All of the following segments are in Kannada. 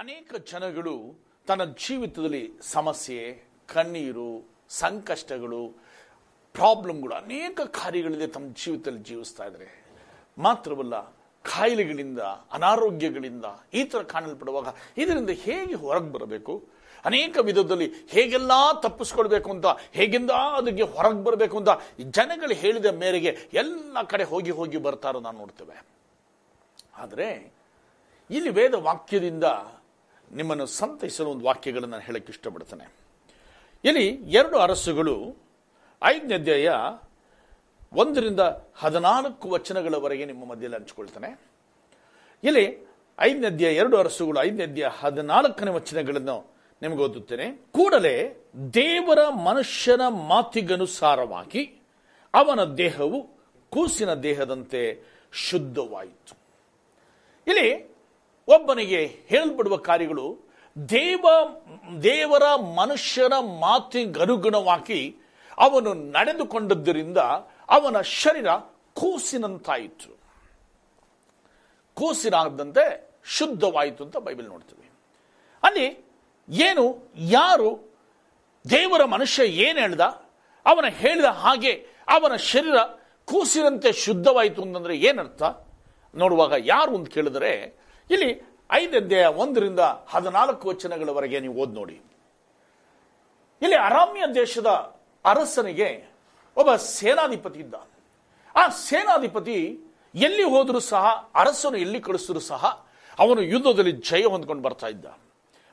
ಅನೇಕ ಜನಗಳು ತನ್ನ ಜೀವಿತದಲ್ಲಿ ಸಮಸ್ಯೆ, ಕಣ್ಣೀರು, ಸಂಕಷ್ಟಗಳು, ಪ್ರಾಬ್ಲಮ್ಗಳು, ಅನೇಕ ಕಾರ್ಯಗಳಿದೆ ತಮ್ಮ ಜೀವಿತದಲ್ಲಿ ಜೀವಿಸ್ತಾ ಇದ್ದಾರೆ. ಮಾತ್ರವಲ್ಲ ಕಾಯಿಲೆಗಳಿಂದ ಅನಾರೋಗ್ಯಗಳಿಂದ ಈ ಥರ ಕಾಣಲ್ಪಡುವಾಗ ಇದರಿಂದ ಹೇಗೆ ಹೊರಗೆ ಬರಬೇಕು? ಅನೇಕ ವಿಧದಲ್ಲಿ ಹೇಗೆಲ್ಲ ತಪ್ಪಿಸ್ಕೊಳ್ಬೇಕು ಅಂತ, ಹೇಗಿಂದ ಅದಕ್ಕೆ ಹೊರಗೆ ಬರಬೇಕು ಅಂತ ಜನಗಳು ಹೇಳಿದ ಮೇರೆಗೆ ಎಲ್ಲ ಕಡೆ ಹೋಗಿ ಹೋಗಿ ಬರ್ತಾರೋ ನಾವು ನೋಡ್ತೇವೆ. ಆದರೆ, ಇಲ್ಲಿ ವೇದ ವಾಕ್ಯದಿಂದ ನಿಮ್ಮನ್ನು ಸಂತೈಸಲು ಒಂದು ವಾಕ್ಯಗಳನ್ನು ನಾನು ಹೇಳಕ್ಕೆ ಇಷ್ಟಪಡ್ತೇನೆ. ಇಲ್ಲಿ ಎರಡು ಅರಸುಗಳು ಐದನೇ ಅಧ್ಯಾಯ ಒಂದರಿಂದ ಹದಿನಾಲ್ಕು ವಚನಗಳವರೆಗೆ ನಿಮ್ಮ ಮಧ್ಯದಲ್ಲಿ ಹಂಚಿಕೊಳ್ತಾನೆ. ಇಲ್ಲಿ ಐದನೇ ಅಧ್ಯಾಯ ಎರಡು ಅರಸುಗಳು ಐದನೇ ಅಧ್ಯಾಯ ಹದಿನಾಲ್ಕನೇ ವಚನಗಳನ್ನು ನಿಮಗೆ ಓದುತ್ತೇನೆ. ಕೂಡಲೇ ದೇವರ ಮನುಷ್ಯನ ಮಾತಿಗನುಸಾರವಾಗಿ ಅವನ ದೇಹವು ಕೂಸಿನ ದೇಹದಂತೆ ಶುದ್ಧವಾಯಿತು. ಇಲ್ಲಿ ಒಬ್ಬನಿಗೆ ಹೇಳಲ್ಪಡುವ ಕಾರ್ಯಗಳು ದೇವ, ದೇವರ ಮನುಷ್ಯನ ಮಾತಿಗನುಗುಣವಾಗಿ ಅವನು ನಡೆದುಕೊಂಡದ್ದರಿಂದ ಅವನ ಶರೀರ ಕೂಸಿನಂತಾಯಿತು. ಕೂಸಿನಾಗದಂತೆ ಶುದ್ಧವಾಯಿತು ಅಂತ ಬೈಬಲ್ ನೋಡ್ತೀವಿ. ಅಲ್ಲಿ ಏನು, ಯಾರು ದೇವರ ಮನುಷ್ಯ ಏನು ಹೇಳ್ದ? ಅವನ ಹೇಳಿದ ಹಾಗೆ ಅವನ ಶರೀರ ಕೂಸಿನಂತೆ ಶುದ್ಧವಾಯಿತು ಅಂತಂದ್ರೆ ಏನರ್ಥ? ನೋಡುವಾಗ ಯಾರು ಅಂತ ಕೇಳಿದರೆ ಇಲ್ಲಿ ಐದಧ್ಯಾಯ ಒಂದರಿಂದ ಹದಿನಾಲ್ಕು ವಚನಗಳವರೆಗೆ ನೀವು ಓದ್ ನೋಡಿ. ಇಲ್ಲಿ ಅರಾಮ್ಯ ದೇಶದ ಅರಸನಿಗೆ ಒಬ್ಬ ಸೇನಾಧಿಪತಿ ಇದ್ದ. ಆ ಸೇನಾಧಿಪತಿ ಎಲ್ಲಿ ಹೋದರೂ ಸಹ, ಅರಸನು ಎಲ್ಲಿ ಕಳಿಸಿದ್ರು ಸಹ, ಅವನು ಯುದ್ಧದಲ್ಲಿ ಜಯ ಹೊಂದ್ಕೊಂಡು ಬರ್ತಾ ಇದ್ದ.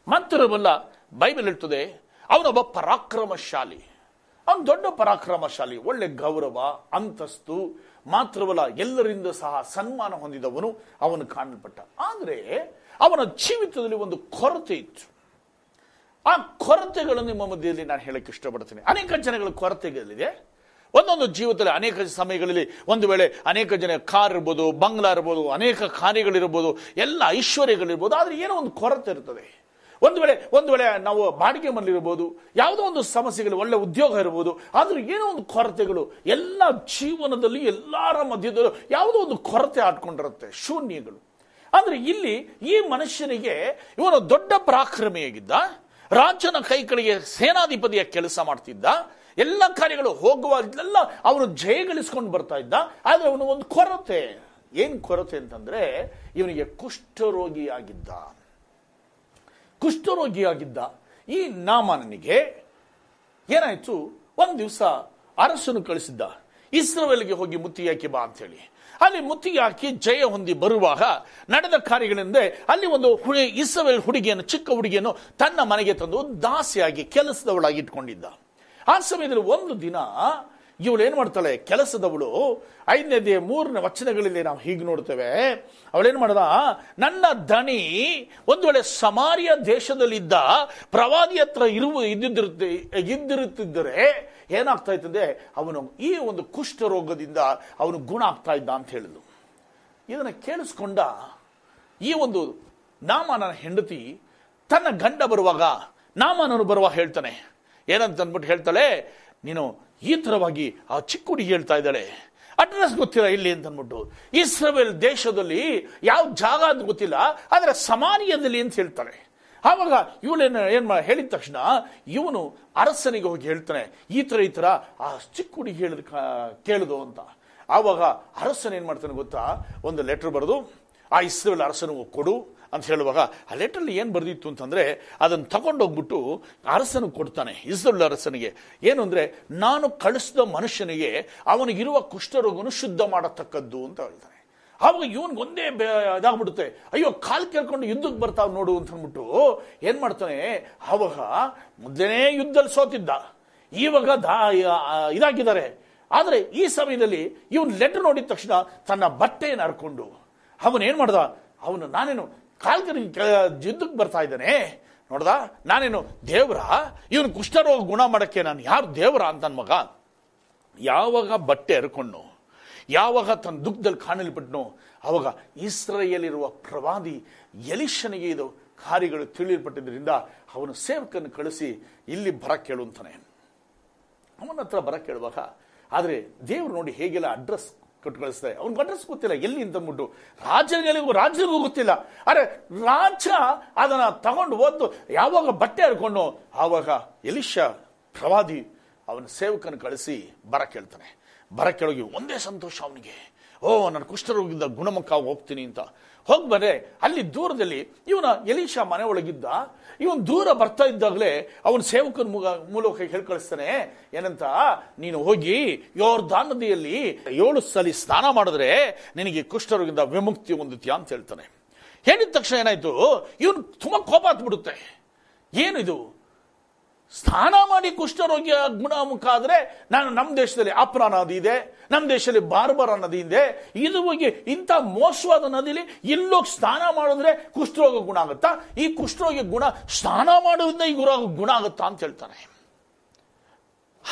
ಮಾತ್ರವಲ್ಲ ಬೈಬಲ್ ಹೇಳ್ತದೆ, ಅವನೊಬ್ಬ ಪರಾಕ್ರಮಶಾಲಿ. ಅವನು ದೊಡ್ಡ ಪರಾಕ್ರಮಶಾಲಿ, ಒಳ್ಳೆ ಗೌರವ, ಅಂತಸ್ತು ಮಾತ್ರವಲ್ಲ ಎಲ್ಲರಿಂದ ಸಹ ಸನ್ಮಾನ ಹೊಂದಿದವನು ಅವನು ಕಾಣಲ್ಪಟ್ಟ. ಆದರೆ ಅವನ ಜೀವಿತದಲ್ಲಿ ಒಂದು ಕೊರತೆ ಇತ್ತು. ಆ ಕೊರತೆಗಳನ್ನು ನಿಮ್ಮ ಮಧ್ಯದಲ್ಲಿ ನಾನು ಹೇಳಕ್ಕೆ ಇಷ್ಟಪಡ್ತೀನಿ. ಅನೇಕ ಜನಗಳ ಕೊರತೆಗಳಿದೆ ಒಂದೊಂದು ಜೀವಿತದಲ್ಲಿ ಅನೇಕ ಸಮಯಗಳಲ್ಲಿ ಒಂದು ವೇಳೆ ಅನೇಕ ಜನ ಕಾರ್ ಇರ್ಬೋದು, ಬಂಗ್ಲಾ ಇರ್ಬೋದು, ಅನೇಕ ಕಾರ್ಯಗಳಿರ್ಬೋದು, ಎಲ್ಲ ಐಶ್ವರ್ಯಗಳಿರ್ಬೋದು, ಆದರೆ ಏನೋ ಒಂದು ಕೊರತೆ ಇರ್ತದೆ. ಒಂದು ವೇಳೆ ಒಂದು ವೇಳೆ ನಾವು ಬಾಡಿಗೆ ಮನೆಯಲ್ಲಿರ್ಬೋದು, ಯಾವುದೋ ಒಂದು ಸಮಸ್ಯೆಗಳು, ಒಳ್ಳೆ ಉದ್ಯೋಗ ಇರ್ಬೋದು, ಆದರೂ ಏನೋ ಒಂದು ಕೊರತೆಗಳು, ಎಲ್ಲ ಜೀವನದಲ್ಲಿ ಎಲ್ಲರ ಮಧ್ಯದಲ್ಲೂ ಯಾವುದೋ ಒಂದು ಕೊರತೆ ಆಡ್ಕೊಂಡಿರುತ್ತೆ, ಶೂನ್ಯಗಳು. ಅಂದರೆ ಇಲ್ಲಿ ಈ ಮನುಷ್ಯನಿಗೆ ಇವನು ದೊಡ್ಡ ಪರಾಕ್ರಮಿಯಾಗಿದ್ದ, ರಾಜನ ಕೈ ಕಡೆಗೆ ಸೇನಾಧಿಪತಿಯ ಕೆಲಸ ಮಾಡ್ತಿದ್ದ, ಎಲ್ಲ ಕಾರ್ಯಗಳು ಹೋಗುವಾಗಲೆಲ್ಲ ಅವನು ಜಯಗಳಿಸ್ಕೊಂಡು ಬರ್ತಾ ಇದ್ದ, ಆದರೆ ಅವನು ಒಂದು ಕೊರತೆ. ಏನು ಕೊರತೆ ಅಂತಂದರೆ, ಇವನಿಗೆ ಕುಷ್ಠರೋಗಿಯಾಗಿದ್ದ. ಕುಷ್ಠರೋಗಿಯಾಗಿದ್ದ ಈ ನಾಮನಿಗೆ ಏನಾಯಿತು? ಒಂದು ದಿವಸ ಅರಸನು ಕಳಿಸಿದ್ದ ಇಸ್ರೋವೆಲ್ಗೆ ಹೋಗಿ ಮುತ್ತಿಗೆ ಬಾ ಅಂತೇಳಿ. ಅಲ್ಲಿ ಮುತ್ತಿಗೆ ಹಾಕಿ ಜಯ ಹೊಂದಿ ಬರುವಾಗ ನಡೆದ ಕಾರ್ಯಗಳೆಂದರೆ ಅಲ್ಲಿ ಒಂದು ಹುಡಿ ಇಸ್ರೇಲ್ ಹುಡುಗಿಯನ್ನು, ಚಿಕ್ಕ ಹುಡುಗಿಯನ್ನು ತನ್ನ ಮನೆಗೆ ತಂದು ದಾಸಿಯಾಗಿ ಕೆಲಸದವಳಾಗಿ ಇಟ್ಕೊಂಡಿದ್ದ. ಆ ಸಮಯದಲ್ಲಿ ಒಂದು ದಿನ ಇವಳು ಏನು ಮಾಡ್ತಾಳೆ? ಕೆಲಸದವಳು. ಐದನೇ ಮೂರನೇ ವಚನಗಳಲ್ಲಿ ನಾವು ಹೀಗೆ ನೋಡ್ತೇವೆ. ಅವಳೇನ್ ಮಾಡ್ದ? ನನ್ನ ದಣಿ ಒಂದು ವೇಳೆ ಸಮಾರಿಯ ದೇಶದಲ್ಲಿದ್ದ ಪ್ರವಾದಿ ಹತ್ರ ಇರುವ ಇದ್ದಿರುತ್ತೆ ಇದ್ದಿರುತ್ತಿದ್ದರೆ ಏನಾಗ್ತಾ ಇರ್ತದೆ ಅವನು ಈ ಒಂದು ಕುಷ್ಠ ರೋಗದಿಂದ ಅವನು ಗುಣ ಆಗ್ತಾ ಇದ್ದ ಅಂತ ಹೇಳಿದ್ಲು. ಇದನ್ನು ಕೇಳಿಸ್ಕೊಂಡ ಈ ಒಂದು ನಾಮನ ಹೆಂಡತಿ ತನ್ನ ಗಂಡ ಬರುವಾಗ ನಾಮನನು ಬರುವಾಗ ಹೇಳ್ತಾನೆ. ಏನಂತ ಅಂದ್ಬಿಟ್ಟು ಹೇಳ್ತಾಳೆ? ನೀನು ಈ ಥರವಾಗಿ ಆ ಚಿಕ್ಕ ಹುಡುಗಿ ಹೇಳ್ತಾ ಇದ್ದಾಳೆ. ಅಡ್ರೆಸ್ ಗೊತ್ತಿಲ್ಲ ಇಲ್ಲಿ ಅಂತ ಅಂದ್ಬಿಟ್ಟು. ಇಸ್ರೇಲ್ ದೇಶದಲ್ಲಿ ಯಾವ ಜಾಗ ಅಂತ ಗೊತ್ತಿಲ್ಲ, ಆದರೆ ಸಮಾನಿಯದಲ್ಲಿ ಅಂತ ಹೇಳ್ತಾರೆ. ಆವಾಗ ಇವಳೇನು ಏನು ಹೇಳಿದ ತಕ್ಷಣ ಇವನು ಅರಸನಿಗೆ ಹೋಗಿ ಹೇಳ್ತಾನೆ, ಈ ಥರ ಈ ಥರ, ಆ ಚಿಕ್ಕ ಹುಡುಗಿ ಹೇಳಿದ ಕೇಳಿದು ಅಂತ. ಆವಾಗ ಅರಸನ ಏನು ಮಾಡ್ತಾನೆ ಗೊತ್ತಾ? ಒಂದು ಲೆಟ್ರ್ ಬರೆದು, ಆ ಇಸ್ರೇಲ್ ಅರಸನಿಗೆ ಕೊಡು ಅಂತ ಹೇಳುವಾಗ ಆ ಲೆಟ್ರಲ್ಲಿ ಏನು ಬರೆದಿತ್ತು ಅಂತಂದರೆ ಅದನ್ನು ತಗೊಂಡೋಗ್ಬಿಟ್ಟು ಅರಸನಿಗೆ ಕೊಡ್ತಾನೆ ಇಸ್ರಲ್ ಅರಸನಿಗೆ. ಏನು ಅಂದರೆ, ನಾನು ಕಳಿಸಿದ ಮನುಷ್ಯನಿಗೆ ಅವನಿಗಿರುವ ಕುಷ್ಠರೋಗವನ್ನು ಶುದ್ಧ ಮಾಡತಕ್ಕದ್ದು ಅಂತ ಹೇಳ್ತಾನೆ. ಆವಾಗ ಇವನ್ಗೆ ಒಂದೇ ಇದಾಗ್ಬಿಡುತ್ತೆ. ಅಯ್ಯೋ, ಕಾಲ್ ಕೇಳ್ಕೊಂಡು ಯುದ್ಧಕ್ಕೆ ಬರ್ತಾವ ನೋಡು ಅಂತ ಅಂದ್ಬಿಟ್ಟು ಏನು ಮಾಡ್ತಾನೆ ಆವಾಗ ಮೊದಲನೇ ಯುದ್ಧದಲ್ಲಿ ಸೋತಿದ್ದ. ಇವಾಗ ದಾ ಇದಾಗಿದ್ದಾರೆ. ಆದರೆ ಈ ಸಮಯದಲ್ಲಿ ಇವನು ಲೆಟರ್ ನೋಡಿದ ತಕ್ಷಣ ತನ್ನ ಬಟ್ಟೆಯನ್ನು ಹರ್ಕೊಂಡು, ಅವನೇನು ಮಾಡ್ದ, ಅವನು ನಾನೇನು ಕಾಲ್ಕರಿ ಜಿದ್ದಕ್ಕೆ ಬರ್ತಾ ಇದ್ದಾನೆ. ನೋಡ್ದ? ನಾನೇನು, ದೇವ್ರ? ಇವನು ಕುಷ್ಠರೋಗ ಗುಣ ಮಾಡೋಕ್ಕೆ ನಾನು ಯಾರು ದೇವ್ರ ಅಂತ ಮಗ? ಯಾವಾಗ ಬಟ್ಟೆ ಹರ್ಕೊಂಡು ಯಾವಾಗ ತನ್ನ ದುಃಖದಲ್ಲಿ ಕಾಣಲ್ಪಟ್ಟನು ಅವಾಗ ಇಸ್ರೇಲಿರುವ ಪ್ರವಾದಿ ಎಲಿಶನಿಗೆ ಇದು ಕಾರ್ಯಗಳು ತಿಳಿಯಲ್ಪಟ್ಟಿದ್ದರಿಂದ ಅವನು ಸೇವಕನ್ನು ಕಳಿಸಿ ಇಲ್ಲಿ ಬರ ಕೇಳು ಅಂತಾನೆ. ಅವನ ಹತ್ರ ಬರ ಕೇಳುವಾಗ, ಆದರೆ ದೇವ್ರು ನೋಡಿ ಹೇಗೆಲ್ಲ ಅಡ್ರೆಸ್ ಕೊಟ್ಟು ಕಳಿಸ್ತಾರೆ ಅವ್ನು ಅಡ್ರೆಸ್ ಗೊತ್ತಿಲ್ಲ, ಎಲ್ಲಿ ಅಂತ ಅಂದ್ಬಿಟ್ಟು ರಾಜನಿಗೂ ರಾಜನಿಗೂ ಗೊತ್ತಿಲ್ಲ. ಅರೆ, ರಾಜ ಅದನ್ನ ತಗೊಂಡು ಓದ್ದು ಯಾವಾಗ ಬಟ್ಟೆ ಹರ್ಕೊಂಡು, ಆವಾಗ ಎಲಿಶ ಪ್ರವಾದಿ ಅವನ ಸೇವಕನ ಕಳಿಸಿ ಬರ ಕೇಳ್ತಾನೆ. ಬರ ಕೇಳೋಗಿ ಒಂದೇ ಸಂತೋಷ ಅವನಿಗೆ. ಓ ನಾನು ಕುಷ್ಠರೋಗಿದ್ದ ಗುಣಮುಖ ಹೋಗ್ತೀನಿ ಅಂತ. ಹೋಗಿ ಬಂದ್ರೆ ಅಲ್ಲಿ ದೂರದಲ್ಲಿ ಇವನ ಎಲೀಶ ಮನೆ ಒಳಗಿದ್ದ ಇವನ್ ದೂರ ಬರ್ತಾ ಇದ್ದಾಗಲೇ ಅವನ ಸೇವಕನ ಮೂಲಕ ಹೇಳ್ಕಳಿಸ್ತಾನೆ, ಏನಂತ? ನೀನು ಹೋಗಿ ಯೋರ್ಧಾನ್ ನದಿಯಲ್ಲಿ ಏಳು ಸಲ ಸ್ನಾನ ಮಾಡಿದ್ರೆ ನಿನಗೆ ಕುಷ್ಠರೋಗಿಂದ ವಿಮುಕ್ತಿ ಹೊಂದುತ್ತೀಯ ಅಂತ ಹೇಳ್ತಾನೆ. ಹೇಳಿದ ತಕ್ಷಣ ಏನಾಯ್ತು? ಇವನು ತುಂಬ ಕೋಪ ಹತ್ಬಿಡುತ್ತೆ ಏನಿದು? ಸ್ನಾನ ಮಾಡಿ ಕುಷ್ಠರೋಗಿಯ ಗುಣಮುಖ ಆದರೆ ನಾನು ನಮ್ಮ ದೇಶದಲ್ಲಿ ಅಪ್ರ ನದಿ ಇದೆ, ನಮ್ಮ ದೇಶದಲ್ಲಿ ಬಾರ್ಬರ ನದಿ ಇದೆ. ಇದು ಹೋಗಿ ಇಂಥ ಮೋಸವಾದ ನದಿಲಿ ಇಲ್ಲೋಗಿ ಸ್ನಾನ ಮಾಡಿದ್ರೆ ಕುಷ್ಠರೋಗ ಗುಣ ಆಗುತ್ತಾ? ಈ ಕುಷ್ಠರೋಗಿ ಗುಣ ಸ್ನಾನ ಮಾಡೋದ್ರಿಂದ ಈ ಗುಣ ಗುಣ ಆಗುತ್ತಾ ಅಂತ ಹೇಳ್ತಾನೆ.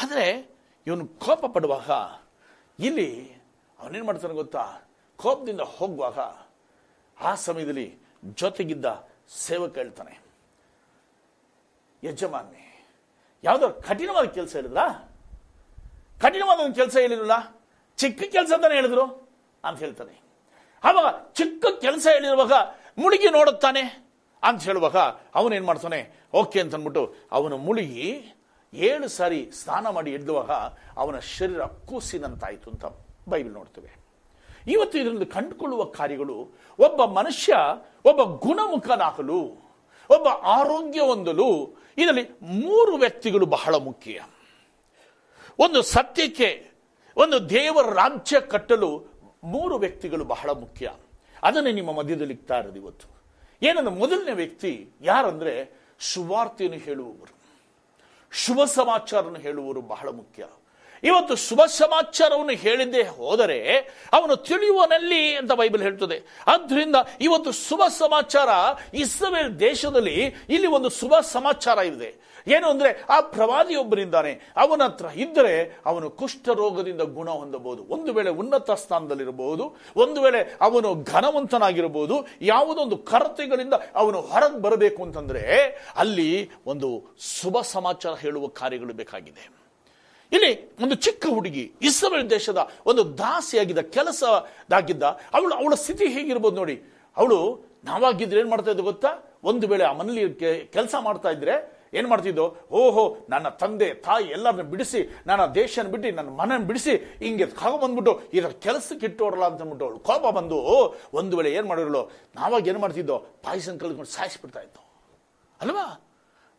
ಆದರೆ ಇವನು ಕೋಪ ಪಡುವಾಗ, ಇಲ್ಲಿ ಅವನೇನು ಮಾಡ್ತಾನೆ ಗೊತ್ತಾ? ಕೋಪದಿಂದ ಹೋಗುವಾಗ ಆ ಸಮಯದಲ್ಲಿ ಜೊತೆಗಿದ್ದ ಸೇವಕ ಹೇಳ್ತಾನೆ ಯಜಮಾನ್ಯ ಯಾವ್ದೋ ಕಠಿಣವಾದ ಕೆಲಸ ಹೇಳಿದ್ರ ಕಠಿಣವಾದ ಒಂದು ಕೆಲಸ ಹೇಳಿರಲ್ಲ ಚಿಕ್ಕ ಕೆಲಸ ಅಂತಾನೆ ಹೇಳಿದ್ರು ಅಂತ ಹೇಳ್ತಾನೆ. ಆವಾಗ ಚಿಕ್ಕ ಕೆಲಸ ಹೇಳಿರುವಾಗ ಮುಳುಗಿ ನೋಡುತ್ತಾನೆ ಅಂತ ಹೇಳುವಾಗ ಅವನೇನು ಮಾಡ್ತಾನೆ? ಓಕೆ ಅಂತ ಅಂದ್ಬಿಟ್ಟು ಅವನು ಮುಳುಗಿ ಏಳು ಸಾರಿ ಸ್ನಾನ ಮಾಡಿ ಎದ್ದುವಾಗ ಅವನ ಶರೀರ ಕೂಸಿನಂತಾಯಿತು ಅಂತ ಬೈಬಲ್ ನೋಡ್ತೇವೆ. ಇವತ್ತು ಇದರಿಂದ ಕಂಡುಕೊಳ್ಳುವ ಕಾರ್ಯಗಳು ಒಬ್ಬ ಮನುಷ್ಯ ಒಬ್ಬ ಗುಣಮುಖನಾಗಲು ಒಬ್ಬ ಆರೋಗ್ಯ ಹೊಂದಲು ಇದರಲ್ಲಿ ಮೂರು ವ್ಯಕ್ತಿಗಳು ಬಹಳ ಮುಖ್ಯ. ಒಂದು ಸತ್ಯಕ್ಕೆ, ಒಂದು ದೇವರ ರಾಜ್ಯ ಕಟ್ಟಲು ಮೂರು ವ್ಯಕ್ತಿಗಳು ಬಹಳ ಮುಖ್ಯ. ಅದನ್ನೇ ನಿಮ್ಮ ಮಧ್ಯದಲ್ಲಿ ಇಕ್ತಾ ಇರೋದು ಇವತ್ತು. ಏನಂದ್ರೆ ಮೊದಲನೇ ವ್ಯಕ್ತಿ ಯಾರಂದ್ರೆ ಸುವಾರ್ತೆಯನ್ನು ಹೇಳುವವರು. ಶುಭ ಸಮಾಚಾರವನ್ನು ಹೇಳುವವರು ಬಹಳ ಮುಖ್ಯ. ಇವತ್ತು ಶುಭ ಸಮಾಚಾರವನ್ನು ಹೇಳಿದ್ದೇ ಹೋದರೆ ಅವನು ತಿಳಿಯುವನಲ್ಲಿ ಅಂತ ಬೈಬಲ್ ಹೇಳ್ತದೆ. ಆದ್ದರಿಂದ ಇವತ್ತು ಶುಭ ಸಮಾಚಾರ ಇಸ್ರೇಲ್ ದೇಶದಲ್ಲಿ ಇಲ್ಲಿ ಒಂದು ಶುಭ ಸಮಾಚಾರ ಇದೆ. ಏನು ಅಂದ್ರೆ ಆ ಪ್ರವಾದಿಯೊಬ್ಬನಿದ್ದಾನೆ. ಅವನ ಹತ್ರ ಇದ್ದರೆ ಅವನು ಕುಷ್ಠರೋಗದಿಂದ ಗುಣ ಹೊಂದಬಹುದು. ಒಂದು ವೇಳೆ ಉನ್ನತ ಸ್ಥಾನದಲ್ಲಿರಬಹುದು. ಒಂದು ವೇಳೆ ಅವನು ಘನವಂತನಾಗಿರಬಹುದು. ಯಾವುದೊಂದು ಕರತೆಗಳಿಂದ ಅವನು ಹೊರಗೆ ಬರಬೇಕು ಅಂತಂದ್ರೆ ಅಲ್ಲಿ ಒಂದು ಶುಭ ಸಮಾಚಾರ ಹೇಳುವ ಕಾರ್ಯಗಳು ಬೇಕಾಗಿದೆ. ಇಲ್ಲಿ ಒಂದು ಚಿಕ್ಕ ಹುಡುಗಿ ಇಸ್ರೇಲ್ ದೇಶದ ಒಂದು ದಾಸಿಯಾಗಿದ್ದ ಕೆಲಸದಾಗಿದ್ದ, ಅವಳು ಅವಳ ಸ್ಥಿತಿ ಹೇಗಿರ್ಬೋದು ನೋಡಿ. ಅವಳು ನಾವಾಗಿದ್ರೆ ಏನು ಮಾಡ್ತಾ ಇದ್ದು ಗೊತ್ತಾ? ಒಂದು ವೇಳೆ ಆ ಮನೇಲಿ ಕೆಲಸ ಮಾಡ್ತಾ ಇದ್ರೆ ಏನು ಮಾಡ್ತಿದ್ದೋ ಓಹೋ, ನನ್ನ ತಂದೆ, ತಾಯಿ ಎಲ್ಲರನ್ನ ಬಿಡಿಸಿ, ನನ್ನ ದೇಶನ ಬಿಟ್ಟು, ನನ್ನ ಮನನ ಬಿಡಿಸಿ ಹಿಂಗೆ ಬಂದ್ಬಿಟ್ಟು ಇದರ ಕೆಲಸಕ್ಕೆ ಇಟ್ಟೋರಲ್ಲ ಅಂತ ಅಂದ್ಬಿಟ್ಟು ಅವಳು ಕೋಪ ಬಂದು ಒಂದು ವೇಳೆ ಏನು ಮಾಡಿರಲು ನಾವಾಗ ಏನು ಮಾಡ್ತಿದ್ದೋ? ಪಾಯಸನ ಕಲ್ತ್ಕೊಂಡು ಸಾಯಿಸ್ಬಿಡ್ತಾ ಇತ್ತು ಅಲ್ವಾ?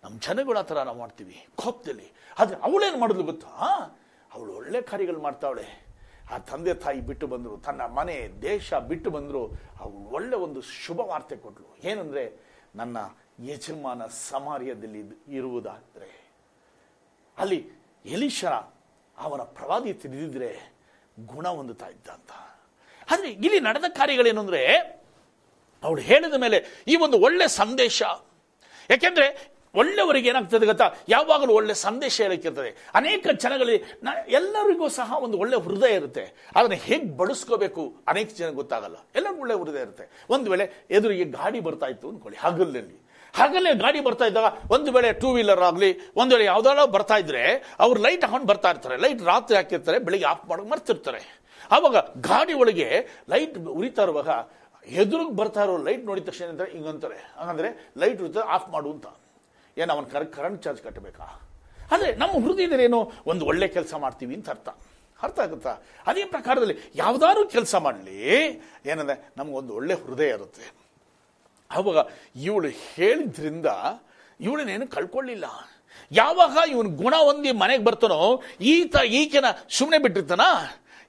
ನಮ್ಮ ಜನಗಳು ಆ ಥರ ನಾವು ಮಾಡ್ತೀವಿ. ಕೋಪದಲ್ಲಿ. ಆದ್ರೆ ಅವಳೇನು ಮಾಡಿದ್ಲು ಗೊತ್ತಾ? ಅವಳು ಒಳ್ಳೆ ಕಾರ್ಯಗಳು ಮಾಡ್ತಾವಳೆ. ಆ ತಂದೆ ತಾಯಿ ಬಿಟ್ಟು ಬಂದರು, ತನ್ನ ಮನೆ, ದೇಶ ಬಿಟ್ಟು ಬಂದರು, ಅವಳು ಒಳ್ಳೆ ಒಂದು ಶುಭ ವಾರ್ತೆ ಕೊಟ್ಲು. ಏನಂದರೆ, ನನ್ನ ಯಜಮಾನ ಸಮಾರ್ಯದಲ್ಲಿ ಇರುವುದಾದರೆ, ಅಲ್ಲಿ ಎಲಿಶನ ಅವರ ಪ್ರವಾದಿ ತಿಳಿದಿದ್ರೆ ಗುಣ ಹೊಂದುತ್ತಾ ಇದ್ದ ಅಂತ. ಆದರೆ ಇಲ್ಲಿ ನಡೆದ ಕಾರ್ಯಗಳೇನು ಅಂದರೆ, ಅವಳು ಹೇಳಿದ ಮೇಲೆ ಈ ಒಂದು ಒಳ್ಳೆ ಸಂದೇಶ. ಯಾಕೆಂದ್ರೆ ಒಳ್ಳೆಯವರಿಗೆ ಏನಾಗ್ತದೆ ಗೊತ್ತಾ? ಯಾವಾಗಲೂ ಒಳ್ಳೆ ಸಂದೇಶ ಹೇಳಕ್ಕಿರ್ತದೆ. ಅನೇಕ ಜನಗಳಲ್ಲಿ ಎಲ್ಲರಿಗೂ ಸಹ ಒಂದು ಒಳ್ಳೆ ಹೃದಯ ಇರುತ್ತೆ. ಅದನ್ನು ಹೇಗೆ ಬಳಸ್ಕೋಬೇಕು ಅನೇಕ ಜನ ಗೊತ್ತಾಗಲ್ಲ. ಎಲ್ಲರಿಗೂ ಒಳ್ಳೆ ಹೃದಯ ಇರುತ್ತೆ. ಒಂದು ವೇಳೆ ಎದುರಿಗೆ ಗಾಡಿ ಬರ್ತಾ ಇತ್ತು ಅಂದ್ಕೊಳ್ಳಿ ಹಗಲಲ್ಲಿ ಹಗಲೇ ಗಾಡಿ ಬರ್ತಾ ಇದ್ದಾಗ ಒಂದು ವೇಳೆ ಟೂ ವೀಲರ್ ಆಗಲಿ, ಒಂದು ವೇಳೆ ಯಾವ್ದಾರ ಬರ್ತಾ ಇದ್ರೆ ಅವ್ರು ಲೈಟ್ ಹಾಕೊಂಡು ಬರ್ತಾ ಇರ್ತಾರೆ. ಲೈಟ್ ರಾತ್ರಿ ಹಾಕಿರ್ತಾರೆ, ಬೆಳಿಗ್ಗೆ ಆಫ್ ಮಾಡೋಕೆ ಮರ್ತಿರ್ತಾರೆ. ಆವಾಗ ಗಾಡಿ ಒಳಗೆ ಲೈಟ್ ಉರಿತಾ ಇರುವಾಗ ಎದುರಿಗೆ ಬರ್ತಾ ಇರೋ ಲೈಟ್ ನೋಡಿದ ತಕ್ಷಣ ಹಿಂಗಂತಾರೆ. ಹಂಗಂದ್ರೆ ಲೈಟ್ ಇರುತ್ತೆ ಆಫ್ ಮಾಡು ಅಂತ. ಏನು ಅವನು ಕರ್ ಕರೆಂಟ್ ಚಾರ್ಜ್ ಕಟ್ಟಬೇಕಾ ಆದರೆ ನಮ್ಮ ಹೃದಯದಲ್ಲಿ ಏನು ಒಂದು ಒಳ್ಳೆ ಕೆಲಸ ಮಾಡ್ತೀವಿ ಅಂತ ಅರ್ಥ. ಅರ್ಥ ಆಗುತ್ತಾ? ಅದೇ ಪ್ರಕಾರದಲ್ಲಿ ಯಾವುದಾದ್ರು ಕೆಲಸ ಮಾಡಲಿ. ಏನಂದ್ರೆ ನಮಗೊಂದು ಒಳ್ಳೆ ಹೃದಯ ಇರುತ್ತೆ. ಅವಾಗ ಇವಳು ಹೇಳಿದ್ರಿಂದ ಇವಳನ್ನೇನು ಕಳ್ಕೊಳ್ಳಿಲ್ಲ. ಯಾವಾಗ ಇವನು ಗುಣ ಹೊಂದಿ ಮನೆಗೆ ಬರ್ತಾನೋ, ಈತ ಈಕೆನ ಸುಮ್ಮನೆ ಬಿಟ್ಟಿರ್ತಾನ?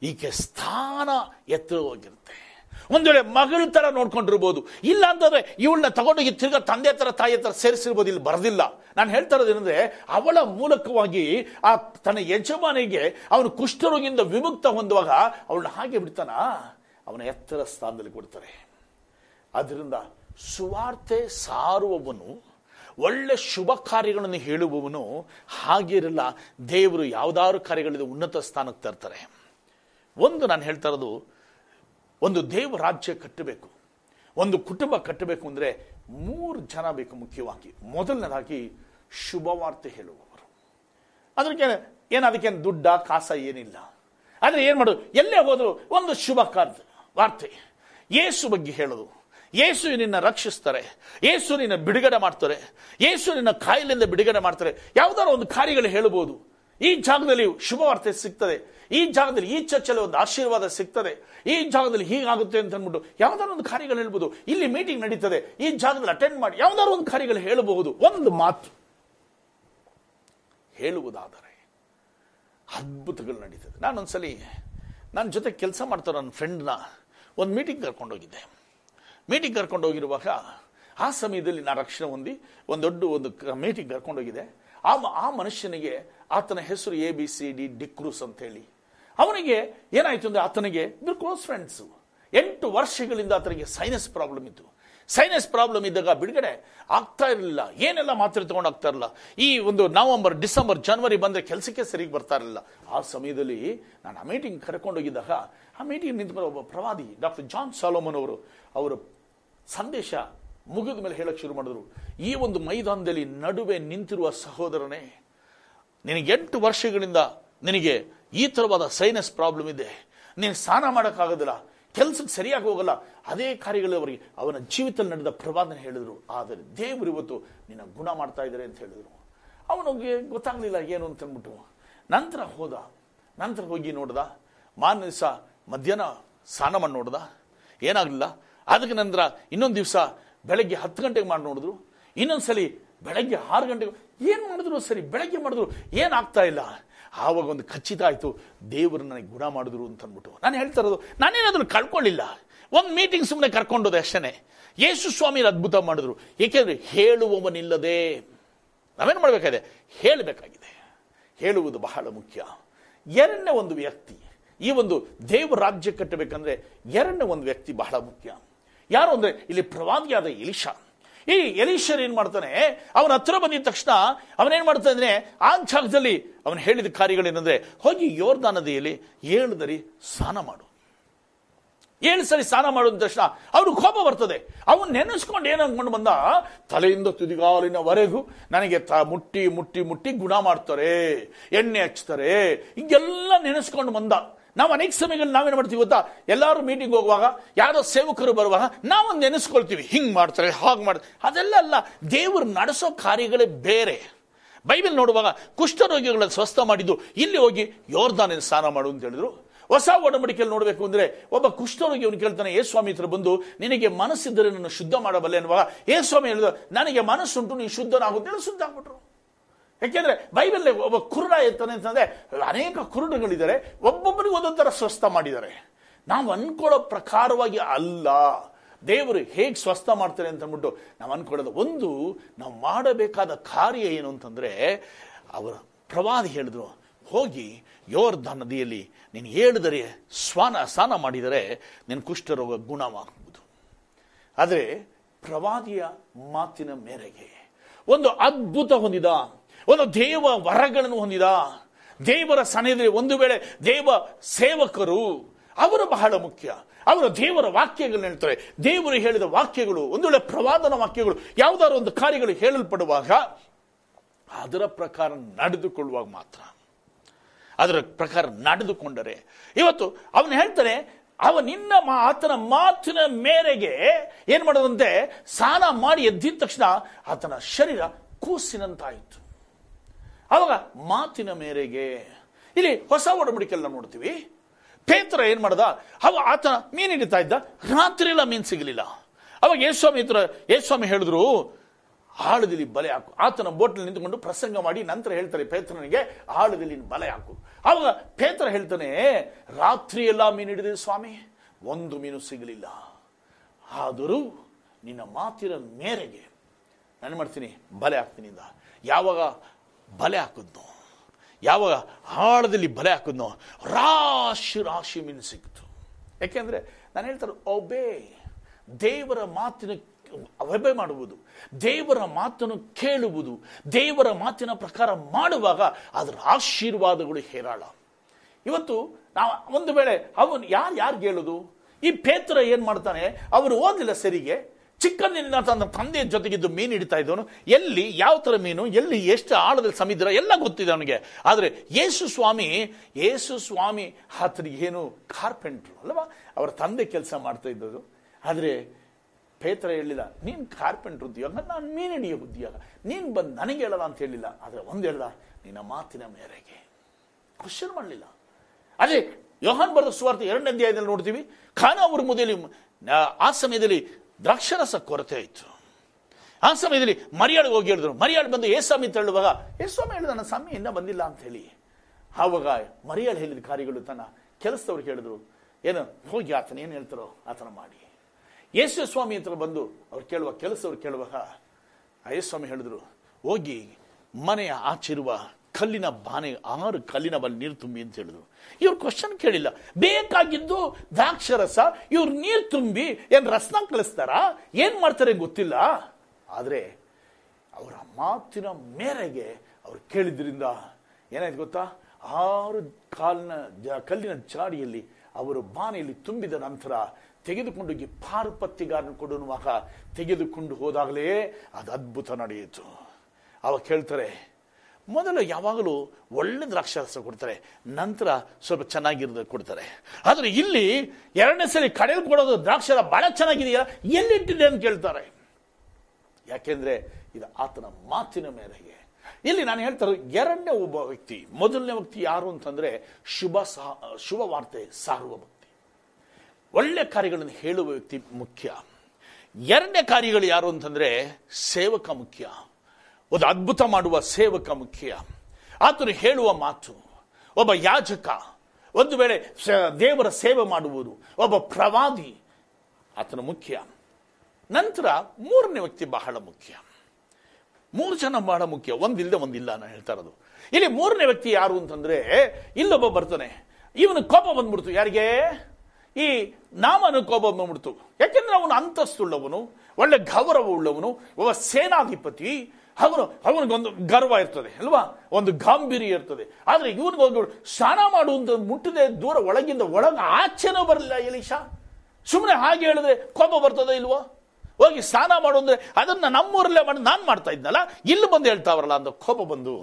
ಈಕೆ ಸ್ಥಾನ ಎತ್ತರವಾಗಿರುತ್ತೆ. ಒಂದು ವೇಳೆ ಮಗಳ ತರ ನೋಡ್ಕೊಂಡಿರ್ಬೋದು. ಇಲ್ಲ ಅಂತಂದ್ರೆ ಇವಳನ್ನ ತಗೊಂಡೋಗಿ ತಿರ್ಗ ತಂದೆ ತರ, ತಾಯಿ ಹತ್ರ ಸೇರಿಸಿರ್ಬೋದು, ಇಲ್ಲಿ ಬರದಿಲ್ಲ. ನಾನು ಹೇಳ್ತಾ ಇರೋದೇನೆಂದ್ರೆ ಅವಳ ಮೂಲಕವಾಗಿ ಆ ತನ್ನ ಯಜಮಾನಿಗೆ ಅವನು ಕುಷ್ಠರೋಗಿಯಿಂದ ವಿಮುಕ್ತ ಹೊಂದುವಾಗ ಅವಳನ್ನ ಹಾಗೆ ಬಿಡ್ತಾನ? ಅವನ ಎತ್ತರ ಸ್ಥಾನದಲ್ಲಿ ಕೊಡ್ತಾರೆ. ಅದರಿಂದ ಸುವಾರ್ತೆ ಸಾರುವವನು, ಒಳ್ಳೆ ಶುಭ ಕಾರ್ಯಗಳನ್ನು ಹೇಳುವವನು ಹಾಗಿರಲ್ಲ ದೇವರು ಯಾವುದಾದ್ರು ಕಾರ್ಯಗಳಿದೆ ಉನ್ನತ ಸ್ಥಾನಕ್ಕೆ ತರ್ತಾರೆ. ಒಂದು ನಾನು ಹೇಳ್ತಾ ಇರೋದು ಒಂದು ದೇವ ರಾಜ್ಯ ಕಟ್ಟಬೇಕು, ಒಂದು ಕುಟುಂಬ ಕಟ್ಟಬೇಕು ಅಂದರೆ ಮೂರು ಜನ ಬೇಕು ಮುಖ್ಯವಾಗಿ. ಮೊದಲನೇದಾಗಿ ಶುಭವಾರ್ತೆ ಹೇಳುವವರು. ಅದಕ್ಕೆ ಏನು ಅದಕ್ಕೆ ದುಡ್ಡ, ಕಾಸ ಏನಿಲ್ಲ. ಆದರೆ ಏನು ಮಾಡೋದು? ಎಲ್ಲೇ ಹೋದರೂ ಒಂದು ಶುಭ ಕಾರ್ಯ ವಾರ್ತೆ. ಏಸು ಬಗ್ಗೆ ಹೇಳೋದು. ಏಸು ನಿನ್ನ ರಕ್ಷಿಸ್ತಾರೆ. ಏಸು ನಿನ್ನ ಬಿಡುಗಡೆ ಮಾಡ್ತಾರೆ. ಏಸು ನಿನ್ನ ಕಾಯಿಲೆಯಿಂದ ಬಿಡುಗಡೆ ಮಾಡ್ತಾರೆ. ಯಾವುದಾದ್ರು ಒಂದು ಕಾರ್ಯಗಳು ಹೇಳಬಹುದು. ಈ ಜಾಗದಲ್ಲಿ ಶುಭವಾರ್ತೆ ಸಿಗ್ತದೆ. ಈ ಜಾಗದಲ್ಲಿ ಈ ಚರ್ಚಲ್ಲಿ ಒಂದು ಆಶೀರ್ವಾದ ಸಿಗ್ತದೆ. ಈ ಜಾಗದಲ್ಲಿ ಹೀಗಾಗುತ್ತೆ ಅಂತ ಅಂದ್ಬಿಟ್ಟು ಯಾವ್ದಾದ್ರು ಒಂದು ಕಾರ್ಯಗಳು ಹೇಳ್ಬೋದು. ಇಲ್ಲಿ ಮೀಟಿಂಗ್ ನಡೀತದೆ. ಈ ಜಾಗದಲ್ಲಿ ಅಟೆಂಡ್ ಮಾಡಿ ಯಾವ್ದಾದ್ರು ಒಂದು ಕಾರ್ಯಗಳು ಹೇಳಬಹುದು. ಒಂದು ಮಾತು. ಹೇಳುವುದಾದರೆ ಅದ್ಭುತಗಳು ನಡೀತದೆ. ನಾನೊಂದ್ಸಲಿ ನನ್ನ ಜೊತೆ ಕೆಲಸ ಮಾಡ್ತಾರ ನನ್ನ ಫ್ರೆಂಡ್ನ ಒಂದು ಮೀಟಿಂಗ್ ಕರ್ಕೊಂಡೋಗಿದ್ದೆ. ಮೀಟಿಂಗ್ ಕರ್ಕೊಂಡೋಗಿರುವಾಗ ಆ ಸಮಯದಲ್ಲಿ ನಾನು ರಕ್ಷಣೆ ಹೊಂದಿ ಒಂದು ದೊಡ್ಡ ಒಂದು ಮೀಟಿಂಗ್ ಕರ್ಕೊಂಡೋಗಿದೆ ಆ ಆ ಮನುಷ್ಯನಿಗೆ ಆತನ ಹೆಸರು A B C D D'Cruz ಅಂತ ಹೇಳಿ ಅವನಿಗೆ ಏನಾಯಿತು ಅಂದರೆ ಆತನಿಗೆ ಕ್ಲೋಸ್ ಫ್ರೆಂಡ್ಸು ಎಂಟು ವರ್ಷಗಳಿಂದ ಆತನಿಗೆ ಸೈನಸ್ ಪ್ರಾಬ್ಲಮ್ ಇತ್ತು. ಸೈನಸ್ ಪ್ರಾಬ್ಲಮ್ ಇದ್ದಾಗ ಬಿಡುಗಡೆ ಆಗ್ತಾ ಇರಲಿಲ್ಲ. ಏನೆಲ್ಲ ಮಾತ್ರೆ ತೊಗೊಂಡೋಗ್ತಾ ಆಗ್ತಾ ಇರಲಿಲ್ಲ. ಈ ಒಂದು ನವೆಂಬರ್, ಡಿಸೆಂಬರ್, ಜನವರಿ ಬಂದರೆ ಕೆಲಸಕ್ಕೆ ಸರಿಗೆ ಬರ್ತಾ ಇರಲಿಲ್ಲ. ಆ ಸಮಯದಲ್ಲಿ ನಾನು ಆ ಮೀಟಿಂಗ್ ಕರ್ಕೊಂಡೋಗಿದ್ದಾಗ ಆ ಮೀಟಿಂಗ್ ನಿಂತ್ಕೊಂಡು ಒಬ್ಬ ಪ್ರವಾದಿ ಡಾಕ್ಟರ್ ಜಾನ್ ಸಾಲೋಮನ್ ಅವರು ಅವರು ಸಂದೇಶ ಮುಗಿದ ಮೇಲೆ ಹೇಳಕ್ಕೆ ಶುರು ಮಾಡಿದ್ರು. ಈ ಒಂದು ಮೈದಾನದಲ್ಲಿ ನಡುವೆ ನಿಂತಿರುವ ಸಹೋದರನೇ ನಿನಗೆ ಎಂಟು ವರ್ಷಗಳಿಂದ ನಿನಗೆ ಈ ಥರವಾದ ಸೈನಸ್ ಪ್ರಾಬ್ಲಮ್ ಇದೆ. ನೀನು ಸ್ನಾನ ಮಾಡೋಕ್ಕಾಗೋದಿಲ್ಲ, ಕೆಲಸಕ್ಕೆ ಸರಿಯಾಗಿ ಹೋಗಲ್ಲ. ಅದೇ ಕಾರ್ಯಗಳು ಅವರಿಗೆ, ಅವನ ಜೀವಿತದಲ್ಲಿ ನಡೆದ ಪ್ರವಾದನೆ ಹೇಳಿದರು. ಆದರೆ ದೇವರು ಇವತ್ತು ನಿನ್ನ ಗುಣ ಮಾಡ್ತಾ ಇದ್ದಾರೆ ಅಂತ ಹೇಳಿದರು. ಅವನಿಗೆ ಗೊತ್ತಾಗಲಿಲ್ಲ, ಏನು? ಅಂತ ಅಂದ್ಬಿಟ್ಟು. ನಂತರ ಹೋದ, ನಂತರ ಹೋಗಿ ನೋಡ್ದ, ಮಾರನೇ ದಿವಸ ಮಧ್ಯಾಹ್ನ ಸ್ನಾನ ಮಾಡಿ ನೋಡ್ದ. ಏನಾಗಲಿಲ್ಲ. ಅದಕ್ಕೆ ನಂತರ ಇನ್ನೊಂದು ದಿವಸ ಬೆಳಗ್ಗೆ ಹತ್ತು ಗಂಟೆಗೆ ಮಾಡಿ ನೋಡಿದ್ರು. ಇನ್ನೊಂದ್ಸಲಿ ಬೆಳಗ್ಗೆ ಆರು ಗಂಟೆಗೆ ಏನ್ ಮಾಡಿದ್ರು ಸರಿ, ಬೆಳಗ್ಗೆ ಮಾಡಿದ್ರು, ಏನಾಗ್ತಾ ಇಲ್ಲ? ಆವಾಗ ಒಂದು ಖಚಿತ ಆಯಿತು, ದೇವರು ನನಗೆ ಗುಣ ಮಾಡಿದ್ರು ಅಂತ ಅಂದ್ಬಿಟ್ಟು. ನಾನು ಹೇಳ್ತಾ ಇರೋದು, ನಾನೇನಾದರೂ ಕಳ್ಕೊಳ್ಳಿಲ್ಲ. ಒಂದು ಮೀಟಿಂಗ್ ಸುಮ್ಮನೆ ಕರ್ಕೊಂಡೋದೆ ಅಷ್ಟೇ ಯೇಸು ಸ್ವಾಮಿ ಅದ್ಭುತ ಮಾಡಿದ್ರು. ಏಕೆಂದರೆ ಹೇಳುವವನಿಲ್ಲದೆ, ನಾವೇನು ಮಾಡಬೇಕಾಗಿದೆ? ಹೇಳಬೇಕಾಗಿದೆ. ಹೇಳುವುದು ಬಹಳ ಮುಖ್ಯ. ಎರಡನೇ ಒಂದು ವ್ಯಕ್ತಿ, ಈ ಒಂದು ದೇವ ರಾಜ್ಯ ಕಟ್ಟಬೇಕಂದ್ರೆ ಎರಡನೇ ಒಂದು ವ್ಯಕ್ತಿ ಬಹಳ ಮುಖ್ಯ. ಯಾರು ಅಂದರೆ, ಇಲ್ಲಿ ಪ್ರವಾದಿಯಾದ ಎಲಿಶಾ ಈ ಎಲೀಶರ್ ಏನ್ ಮಾಡ್ತಾನೆ? ಅವನ ಹತ್ರ ಬಂದಿದ ತಕ್ಷಣ ಅವನೇನ್ ಮಾಡ್ತಾನೆ ಅಂದ್ರೆ ಆ ಜಾಗದಲ್ಲಿ ಅವನು ಹೇಳಿದ ಕಾರ್ಯಗಳೇನಂದ್ರೆ, ಹೋಗಿ ಯೋರ್ದಾ ನದಿಯಲ್ಲಿ ಏಳು ದರಿ ಸ್ನಾನ ಮಾಡು. ಏಳು ಸರಿ ಸ್ನಾನ ಮಾಡಿದ ತಕ್ಷಣ ಅವ್ರಿಗೆ ಕೋಪ ಬರ್ತದೆ. ಅವನು ನೆನೆಸ್ಕೊಂಡು ಏನು ಅನ್ಕೊಂಡು ಬಂದ? ತಲೆಯಿಂದ ತುದಿಗಾಲಿನವರೆಗೂ ನನಗೆ ತ ಮುಟ್ಟಿ ಮುಟ್ಟಿ ಮುಟ್ಟಿ ಗುಣ ಮಾಡ್ತಾರೆ, ಎಣ್ಣೆ ಹಚ್ತಾರೆ, ಹಿಂಗೆಲ್ಲ ನೆನೆಸ್ಕೊಂಡು ಬಂದ. ನಾವು ಅನೇಕ ಸಮಯಗಳಲ್ಲಿ ನಾವೇನು ಮಾಡ್ತೀವಿ ಗೊತ್ತಾ? ಎಲ್ಲರೂ ಮೀಟಿಂಗ್ ಹೋಗುವಾಗ, ಯಾರೋ ಸೇವಕರು ಬರುವಾಗ ನಾವೊಂದು ನೆನೆಸ್ಕೊಳ್ತೀವಿ. ಹಿಂಗೆ ಮಾಡ್ತಾರೆ, ಹಾಗೆ ಮಾಡ್ತಾರೆ. ಅದೆಲ್ಲ ಅಲ್ಲ, ದೇವರು ನಡೆಸೋ ಕಾರ್ಯಗಳೇ ಬೇರೆ. ಬೈಬಲ್ ನೋಡುವಾಗ ಕುಷ್ಠರೋಗಿಗಳನ್ನು ಸ್ವಸ್ಥ ಮಾಡಿದ್ದು, ಇಲ್ಲಿ ಹೋಗಿ ಯೋರ್ಧಾನ ಸ್ನಾನ ಮಾಡು ಅಂತ ಹೇಳಿದ್ರು. ಹೊಸ ಒಡಂಬಡಿಕೆಯಲ್ಲಿ ನೋಡಬೇಕು ಅಂದರೆ ಒಬ್ಬ ಕುಷ್ಠರೋಗಿ ಅವನು ಕೇಳ್ತಾನೆ, ಏ ಸ್ವಾಮಿ ಹತ್ರ ಬಂದು ನಿನಗೆ ಮನಸ್ಸಿದ್ದರೆ ನನ್ನ ಶುದ್ಧ ಮಾಡಬಲ್ಲೆ ಅನ್ನುವಾಗ, ಏ ಸ್ವಾಮಿ ಹೇಳಿದ ನನಗೆ ಮನಸ್ಸುಂಟು, ನೀನು ಶುದ್ಧನಾಗುತ್ತೇಳಿ ಶುದ್ಧ ಆಗ್ಬಿಟ್ರು ಯಾಕೆಂದ್ರೆ ಬೈಬಲ್ ಒಬ್ಬ ಕುರುಡ ಇರ್ತಾನೆ ಅಂತಂದ್ರೆ ಅನೇಕ ಕುರುಡುಗಳಿದ್ದಾರೆ. ಒಬ್ಬೊಬ್ಬರಿಗೆ ಒಂದೊಂದರ ಸ್ವಸ್ಥ ಮಾಡಿದ್ದಾರೆ. ನಾವು ಅನ್ಕೊಳ್ಳೋ ಪ್ರಕಾರವಾಗಿ ಅಲ್ಲ. ದೇವರು ಹೇಗೆ ಸ್ವಸ್ಥ ಮಾಡ್ತಾರೆ ಅಂತ ಅಂದ್ಬಿಟ್ಟು ನಾವು ಅನ್ಕೊಳ್ಳೋದು. ಒಂದು, ನಾವು ಮಾಡಬೇಕಾದ ಕಾರ್ಯ ಏನು ಅಂತಂದ್ರೆ, ಅವರ ಪ್ರವಾದಿ ಹೇಳಿದ್ರು, ಹೋಗಿ ಯೋರ್ಧ ನದಿಯಲ್ಲಿ ನೀನು ಹೇಳಿದರೆ ಸ್ವಾನ, ಸ್ನಾನ ಮಾಡಿದರೆ ನಿನ್ನ ಕುಷ್ಠರೋಗ ಗುಣವಾಗುವುದು. ಆದರೆ ಪ್ರವಾದಿಯ ಮಾತಿನ ಮೇರೆಗೆ ಒಂದು ಅದ್ಭುತ ಹೊಂದಿದ ಒಂದು ದೇವ ವರಗಳನ್ನು ಹೊಂದಿದ. ದೇವರ ಸನ್ನಿಧಿಯಲ್ಲಿ ಒಂದು ವೇಳೆ ದೇವ ಸೇವಕರು, ಅವರು ಬಹಳ ಮುಖ್ಯ. ಅವರು ದೇವರ ವಾಕ್ಯಗಳನ್ನ ಹೇಳ್ತಾರೆ. ದೇವರು ಹೇಳಿದ ವಾಕ್ಯಗಳು, ಒಂದು ವೇಳೆ ಪ್ರವಾದನ ವಾಕ್ಯಗಳು, ಯಾವುದಾದ್ರು ಒಂದು ಕಾರ್ಯಗಳು ಹೇಳಲ್ಪಡುವಾಗ, ಅದರ ಪ್ರಕಾರ ನಡೆದುಕೊಳ್ಳುವಾಗ ಮಾತ್ರ. ಅದರ ಪ್ರಕಾರ ನಡೆದುಕೊಂಡರೆ. ಇವತ್ತು ಅವನು ಹೇಳ್ತಾನೆ, ಅವ ನಿನ್ನ ಆತನ ಮಾತಿನ ಮೇರೆಗೆ ಏನ್ ಮಾಡೋದಂತೆ, ಸ್ನಾನ ಮಾಡಿ ಎದ್ದಿದ ತಕ್ಷಣ ಆತನ ಶರೀರ ಕೂಸಿನಂತಾಯಿತು. ಅವಾಗ ಮಾತಿನ ಮೇರೆಗೆ ಇಲ್ಲಿ ಹೊಸ ಒಡಂಬಡಿಕೆಲ್ಲ ನೋಡ್ತೀವಿ. ಪೇತ್ರ ಏನು ಮಾಡ್ದ? ಅವ ಆತನ ಮೀನ್ ಹಿಡಿತಾ ಇದ್ದ. ರಾತ್ರಿ ಎಲ್ಲ ಮೀನ್ ಸಿಗಲಿಲ್ಲ. ಅವಾಗ ಯೇಸ್ವಾಮಿ ಹತ್ರ ಯೇಸ್ವಾಮಿ ಹೇಳಿದ್ರು, ಆಳದಲ್ಲಿ ಬಲೆ ಹಾಕು. ಆತನ ಬೋಟ್ನಲ್ಲಿ ನಿಂತುಕೊಂಡು ಪ್ರಸಂಗ ಮಾಡಿ ನಂತರ ಹೇಳ್ತಾರೆ ಪೇತ್ರನಿಗೆ, ಆಳದಲ್ಲಿ ಬಲೆ ಹಾಕು. ಅವಾಗ ಪೇತ್ರ ಹೇಳ್ತಾನೆ, ರಾತ್ರಿ ಎಲ್ಲ ಮೀನು ಹಿಡಿದಿದೆ ಸ್ವಾಮಿ, ಒಂದು ಮೀನು ಸಿಗಲಿಲ್ಲ. ಆದರೂ ನಿನ್ನ ಮಾತಿನ ಮೇರೆಗೆ ನಾನು ಮಾಡ್ತೀನಿ? ಬಲೆ ಹಾಕ್ತೀನಿ ಯಾವಾಗ ಬಲೆ ಹಾಕಿದ್ನು. ಯಾವಾಗ ಆಳದಲ್ಲಿ ಬಲೆ ಹಾಕಿದ್ನೋ, ರಾಶಿ ರಾಶಿ ಮೀನು ಸಿಕ್ತು ಯಾಕೆಂದರೆ ನಾನು ಹೇಳ್ತಾರೆ ಒಬೇ ದೇವರ ಮಾತಿನ ಅವೆಬೆ ಮಾಡುವುದು, ದೇವರ ಮಾತನ್ನು ಕೇಳುವುದು, ದೇವರ ಮಾತಿನ ಪ್ರಕಾರ ಮಾಡುವಾಗ ಅದರ ಆಶೀರ್ವಾದಗಳು ಹೇರಾಳ. ಇವತ್ತು ನಾವು ಒಂದು ವೇಳೆ ಅವನು ಯಾರು ಯಾರು ಹೇಳೋದು? ಈ ಪೇತ್ರ ಏನು ಮಾಡ್ತಾನೆ? ಅವರು ಓದಿಲ್ಲ ಸರಿಗೆ ಚಿಕ್ಕಂದಿನಿಂದ ತನ್ನ ತಂದೆಯ ಜೊತೆಗಿದ್ದು ಮೀನು ಹಿಡಿತಾ ಇದ್ದವನು. ಎಲ್ಲಿ, ಯಾವ ಥರ ಮೀನು, ಎಲ್ಲಿ, ಎಷ್ಟು ಆಳದಲ್ಲಿ ಸಮುದ್ರ, ಎಲ್ಲ ಗೊತ್ತಿದೆ ಅವನಿಗೆ. ಆದರೆ ಯೇಸು ಸ್ವಾಮಿ ಯೇಸು ಸ್ವಾಮಿ ಏನು ಕಾರ್ಪೆಂಟ್ರು ಅಲ್ವಾ? ಅವರ ತಂದೆ ಕೆಲಸ ಮಾಡ್ತಾ ಇದ್ದದು ಆದರೆ ಪೇತ್ರ ಹೇಳಿಲ್ಲ, ನೀನು ಕಾರ್ಪೆಂಟ್ರು ಉದ್ಯೋಗ ನಾನು ಮೀನು ಹಿಡಿಯೋ ಉದ್ಯೋಗ. ನೀನು ಬಂದು ನನಗೆ ಹೇಳಲ್ಲ ಅಂತ ಹೇಳಿಲ್ಲ. ಆದರೆ ಒಂದು ಹೇಳ್ದ, ನಿನ್ನ ಮಾತಿನ ಮೇರೆಗೆ. ಕ್ವಶನ್ ಮಾಡಲಿಲ್ಲ. ಅದೇ ಯೋಹಾನ್ ಬರೆದ ಸುವಾರ್ತೆ ಎರಡನೇ ಅಧ್ಯಾಯದಲ್ಲಿ ನೋಡ್ತೀವಿ. ಖಾನ ಅವ್ರ ಮುದಲಿ, ಆ ಸಮಯದಲ್ಲಿ ದ್ರಾಕ್ಷರಸ ಕೊರತೆ ಆಯಿತು ಆ ಸಮಯದಲ್ಲಿ ಮರಿಯಾಳು ಹೋಗಿ ಹೇಳಿದ್ರು ಮರಿಯಾಳು ಬಂದು ಏಸ್ವಾಮಿ ಅಂತ ಹೇಳುವಾಗ ಏಸ್ವಾಮಿ ಹೇಳಿದ, ನನ್ನ ಸ್ವಾಮಿ ಇನ್ನೂ ಬಂದಿಲ್ಲ ಅಂತ ಹೇಳಿ. ಆವಾಗ ಮರಿಯಾಳು ಹೇಳಿದ ಕಾರ್ಯಗಳು ತನ್ನ ಕೆಲಸದವ್ರು ಹೇಳಿದ್ರು. ಏನು, ಹೋಗಿ ಆತನ, ಏನು ಹೇಳ್ತಾರೋ ಆತನ ಮಾಡಿ. ಯೇಸು ಸ್ವಾಮಿ ಅಂತ ಬಂದು ಅವ್ರು ಕೇಳುವ ಕೆಲಸವ್ರು ಕೇಳುವಾಗ ಆ ಯೇಸ್ವಾಮಿ ಹೇಳಿದ್ರು, ಹೋಗಿ ಮನೆಯ ಆಚಿರುವ ಕಲ್ಲಿನ ಬಾನೆ, ಆರು ಕಲ್ಲಿನ ಬಲ್ಲಿ ನೀರು ತುಂಬಿ ಅಂತ ಹೇಳಿದ್ರು. ಇವ್ರು ಕ್ವಶನ್ ಕೇಳಿಲ್ಲ. ಬೇಕಾಗಿದ್ದು ದ್ರಾಕ್ಷರಸ, ಇವ್ರು ನೀರು ತುಂಬಿ ಏನ್ ರಸ್ನ ಕಳಿಸ್ತಾರ? ಏನ್ ಮಾಡ್ತಾರೆ ಗೊತ್ತಿಲ್ಲ. ಆದ್ರೆ ಅವರ ಮಾತಿನ ಮೇರೆಗೆ ಅವ್ರು ಕೇಳಿದ್ರಿಂದ ಏನಾಯ್ತು ಗೊತ್ತಾ? ಆರು ಕಾಲಿನ ಜ- ಕಲ್ಲಿನ ಜಾಡಿಯಲ್ಲಿ ಅವರು ಬಾನೆಯಲ್ಲಿ ತುಂಬಿದ ನಂತರ ತೆಗೆದುಕೊಂಡು ಹೋಗಿ ಪಾರುಪತ್ತಿಗಾರನ ಕೊಡುವಾಗ ತೆಗೆದುಕೊಂಡು ಹೋದಾಗಲೇ ಅದು ಅದ್ಭುತ ನಡೆಯಿತು. ಅವಾಗ ಕೇಳ್ತಾರೆ ಮೊದಲು ಯಾವಾಗಲೂ ಒಳ್ಳೆ ದ್ರಾಕ್ಷಾರಸ ಕೊಡ್ತಾರೆ, ನಂತರ ಸ್ವಲ್ಪ ಚೆನ್ನಾಗಿರೋದು ಕೊಡ್ತಾರೆ. ಆದರೆ ಇಲ್ಲಿ ಎರಡನೇ ಸರಿ ಕಡೆಯಲ್ಲಿ ಕೊಡೋದು ದ್ರಾಕ್ಷರ ಬಹಳ ಚೆನ್ನಾಗಿದೆಯಾ? ಎಲ್ಲಿಟ್ಟಿದೆ ಅಂತ ಕೇಳ್ತಾರೆ. ಯಾಕೆಂದ್ರೆ ಇದು ಆತನ ಮಾತಿನ ಮೇರೆಗೆ. ಇಲ್ಲಿ ನಾನು ಹೇಳ್ತಾರೆ ಎರಡನೇ ಒಬ್ಬ ವ್ಯಕ್ತಿ. ಮೊದಲನೇ ವ್ಯಕ್ತಿ ಯಾರು ಅಂತಂದ್ರೆ ಶುಭ ಸಹ, ಶುಭ ವಾರ್ತೆ ಸಾರುವ ವ್ಯಕ್ತಿ. ಒಳ್ಳೆ ಕಾರ್ಯಗಳನ್ನು ಹೇಳುವ ವ್ಯಕ್ತಿ ಮುಖ್ಯ. ಎರಡನೇ ಕಾರ್ಯಗಳು ಯಾರು ಅಂತಂದ್ರೆ ಸೇವಕ ಮುಖ್ಯ. ಒಂದು ಅದ್ಭುತ ಮಾಡುವ ಸೇವಕ ಮುಖ್ಯ. ಆತನು ಹೇಳುವ ಮಾತು, ಒಬ್ಬ ಯಾಜಕ, ಒಂದು ವೇಳೆ ದೇವರ ಸೇವೆ ಮಾಡುವುದು, ಒಬ್ಬ ಪ್ರವಾದಿ, ಆತನ ಮುಖ್ಯ. ನಂತರ ಮೂರನೇ ವ್ಯಕ್ತಿ ಬಹಳ ಮುಖ್ಯ. ಮೂರು ಜನ ಬಹಳ ಮುಖ್ಯ. ಒಂದಿಲ್ಲದೆ ಒಂದಿಲ್ಲ ನಾನು ಹೇಳ್ತಾ ಇರೋದು. ಇಲ್ಲಿ ಮೂರನೇ ವ್ಯಕ್ತಿ ಯಾರು ಅಂತಂದ್ರೆ, ಇಲ್ಲೊಬ್ಬ ಬರ್ತಾನೆ. ಇವನು ಕೋಪ ಬಂದ್ಬಿಡ್ತು. ಯಾರಿಗೆ? ಈ ನಾಮನು ಕೋಪ ಬಂದ್ಬಿಡ್ತು. ಯಾಕೆಂದ್ರೆ ಅವನು ಅಂತಸ್ತುಳ್ಳವನು ಒಳ್ಳೆ ಗೌರವ ಉಳ್ಳವನು, ಒಬ್ಬ ಸೇನಾಧಿಪತಿ ಅವನು ಅವನಿಗೊಂದು ಗರ್ವ ಇರ್ತದೆ, ಅಲ್ವಾ? ಒಂದು ಗಾಂಭೀರ್ಯ ಇರ್ತದೆ. ಆದರೆ ಇವನಿಗೆ ಹೋಗಿ ಸ್ನಾನ ಮಾಡುವಂತ ಮುಟ್ಟದೆ ದೂರ ಒಳಗಿಂದ ಒಳಗೆ ಆಚೆನೂ ಬರಲಿಲ್ಲ ಎಲೀಶಾ. ಸುಮ್ಮನೆ ಹಾಗೆ ಹೇಳಿದ್ರೆ ಕೋಪ ಬರ್ತದೆ ಇಲ್ವೋ? ಹೋಗಿ ಸ್ನಾನ ಮಾಡು ಅಂದರೆ ಅದನ್ನ ನಮ್ಮೂರಲ್ಲೇ ಮಾಡಿ ನಾನು ಮಾಡ್ತಾ ಇದ್ನಲ್ಲ, ಇಲ್ಲಿ ಬಂದು ಹೇಳ್ತಾವ್ರಲ್ಲ ಅಂತ ಕೋಪ ಬಂದು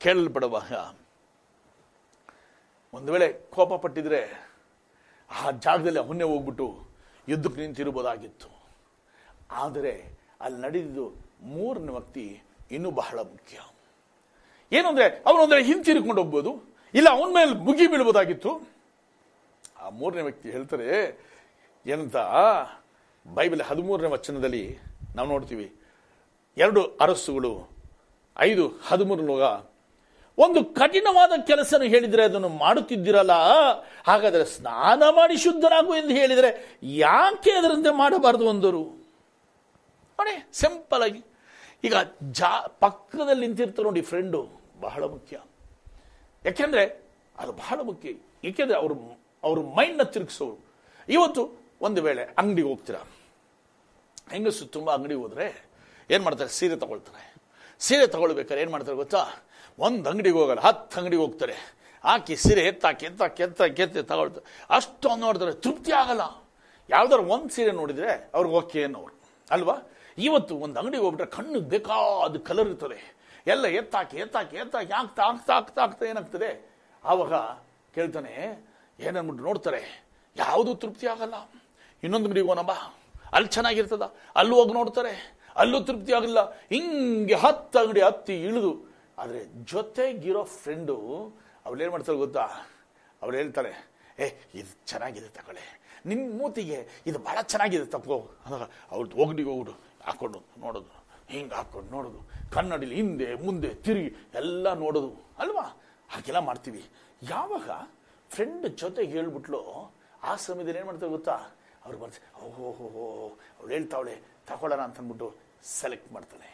ಕೇಳಲ್ಪಡುವಾಗ ಒಂದು ವೇಳೆ ಕೋಪ ಪಟ್ಟಿದ್ರೆ ಆ ಜಾಗದಲ್ಲಿ ಅವನ್ನೇ ಹೋಗ್ಬಿಟ್ಟು ಯುದ್ಧಕ್ಕೆ ನಿಂತಿರ್ಬೋದಾಗಿತ್ತು. ಆದರೆ ಅಲ್ಲಿ ನಡೆದಿದ್ದು ಮೂರನೇ ವ್ಯಕ್ತಿ ಇನ್ನೂ ಬಹಳ ಮುಖ್ಯ. ಏನು ಅಂದ್ರೆ ಅವನೊಂದ್ರೆ ಹಿಂತಿರುಕೊಂಡು ಹೋಗ್ಬೋದು, ಇಲ್ಲ ಅವನ ಮೇಲೆ ಮುಗಿ ಬೀಳ್ಬೋದಾಗಿತ್ತು ಆ ಮೂರನೇ ವ್ಯಕ್ತಿ ಹೇಳ್ತಾರೆ ಎಂತ ಬೈಬಲ್ ಹದಿಮೂರನೇ ವಚನದಲ್ಲಿ ನಾವು ನೋಡ್ತೀವಿ, ಎರಡು ಅರಸುಗಳು, ಐದು ಹದಿಮೂರನೊಳಗ ಒಂದು ಕಠಿಣವಾದ ಕೆಲಸ ಹೇಳಿದರೆ ಅದನ್ನು ಮಾಡುತ್ತಿದ್ದಿರಲ್ಲ, ಹಾಗಾದರೆ ಸ್ನಾನ ಮಾಡಿ ಶುದ್ಧರಾಗು ಎಂದು ಹೇಳಿದರೆ ಯಾಕೆ ಅದರಂತೆ ಮಾಡಬಾರದು ಅಂದರು. ನೋಡಿ, ಸಿಂಪಲ್ ಆಗಿ. ಈಗ ಜಾ, ಪಕ್ಕದಲ್ಲಿ ನಿಂತಿರ್ತಾರೆ ನೋಡಿ ಫ್ರೆಂಡು ಬಹಳ ಮುಖ್ಯ. ಯಾಕೆಂದ್ರೆ ಅದು ಬಹಳ ಮುಖ್ಯ. ಏಕೆಂದರೆ ಅವರು, ಅವ್ರ ಮೈಂಡ್ನ ತಿರುಗಿಸೋರು. ಇವತ್ತು ಒಂದು ವೇಳೆ ಅಂಗಡಿಗೆ ಹೋಗ್ತೀರಾ? ಹೆಂಗಸು ತುಂಬ ಅಂಗಡಿಗೆ ಹೋದರೆ ಏನು ಮಾಡ್ತಾರೆ? ಸೀರೆ ತಗೊಳ್ತಾರೆ. ಸೀರೆ ತಗೊಳ್ಬೇಕಾದ್ರೆ ಏನು ಮಾಡ್ತಾರೆ ಗೊತ್ತಾ? ಒಂದು ಅಂಗಡಿಗೆ ಹೋಗಲ್ಲ, ಹತ್ತು ಅಂಗಡಿಗೆ ಹೋಗ್ತಾರೆ. ಹಾಕಿ ಸೀರೆ ಎತ್ತಾಕಿ ಎತ್ತಾಕಿ ಎತ್ತಾಕಿ, ಎತ್ತಿ ತಗೊಳ್ತಾರೆ ಅಷ್ಟು ನೋಡಿದ್ರೆ ತೃಪ್ತಿ ಆಗಲ್ಲ. ಯಾವ್ದಾರು ಒಂದು ಸೀರೆ ನೋಡಿದರೆ ಅವ್ರಿಗೆ ಓಕೆ ಅನ್ನೋರು. ಅಲ್ವಾ? ಇವತ್ತು ಒಂದು ಅಂಗಡಿಗೆ ಹೋಗ್ಬಿಟ್ರೆ ಕಣ್ಣು ಬೇಕಾದ ಕಲರ್ ಇರ್ತದೆ. ಎಲ್ಲ ಎತ್ತಾಕಿ ಎತ್ತಾಕಿ ಎತ್ತಾಕಿ, ಆಗ್ತಾ ಆಗ್ತಾ ಆಗ್ತಾ ಆಗ್ತಾ ಏನಾಗ್ತದೆ? ಆವಾಗ ಕೇಳ್ತಾನೆ, ಏನನ್ಬಿಟ್ಟು ನೋಡ್ತಾರೆ? ಯಾವುದು ತೃಪ್ತಿ ಆಗಲ್ಲ. ಇನ್ನೊಂದು ಅಂಗಡಿಗೆ ಹೋಗೋಣ ಅಲ್ಲಿ ಚೆನ್ನಾಗಿರ್ತದ. ಅಲ್ಲಿ ಹೋಗಿ ನೋಡ್ತಾರೆ. ಅಲ್ಲೂ ತೃಪ್ತಿ ಆಗಲ್ಲ. ಹಿಂಗೆ ಹತ್ತು ಅಂಗಡಿ ಹತ್ತಿ ಇಳಿದು. ಆದರೆ ಜೊತೆಗಿರೋ ಫ್ರೆಂಡು ಅವ್ಳೇನು ಮಾಡ್ತಾರೆ ಗೊತ್ತಾ? ಅವಳು ಹೇಳ್ತಾರೆ ಏ, ಇದು ಚೆನ್ನಾಗಿದೆ ತಗೊಳ್ಳೆ. ನಿನ್ನ ಮೂತಿಗೆ ಇದು ಭಾಳ ಚೆನ್ನಾಗಿದೆ ತಪ್ಪು ಅಂದಾಗ ಅವ್ರು ಒಗಡಿಗೆ ಹೋಗ್ಬಿಡು. ಹಾಕೊಂಡು ನೋಡೋದು, ಹಿಂಗೆ ಹಾಕೊಂಡು ನೋಡೋದು, ಕನ್ನಡಿಲಿ ಹಿಂದೆ, ಮುಂದೆ, ತಿರುಗಿ ಎಲ್ಲ ನೋಡೋದು. ಅಲ್ವಾ? ಹಾಗೆಲ್ಲ ಮಾಡ್ತೀವಿ. ಯಾವಾಗ ಫ್ರೆಂಡ್ ಜೊತೆಗೆ ಹೇಳ್ಬಿಟ್ಲು, ಆ ಸಮಯದಲ್ಲಿ ಏನು ಮಾಡ್ತಾರೆ ಗೊತ್ತಾ? ಅವ್ರು ಬರ್ತಾರೆ ಓಹೋ ಅವಳು ಹೇಳ್ತಾವಳೆ, ತಗೊಳ್ಳೋಣ ಅಂತ ಅಂದ್ಬಿಟ್ಟು ಸೆಲೆಕ್ಟ್ ಮಾಡ್ತಾಳೆ.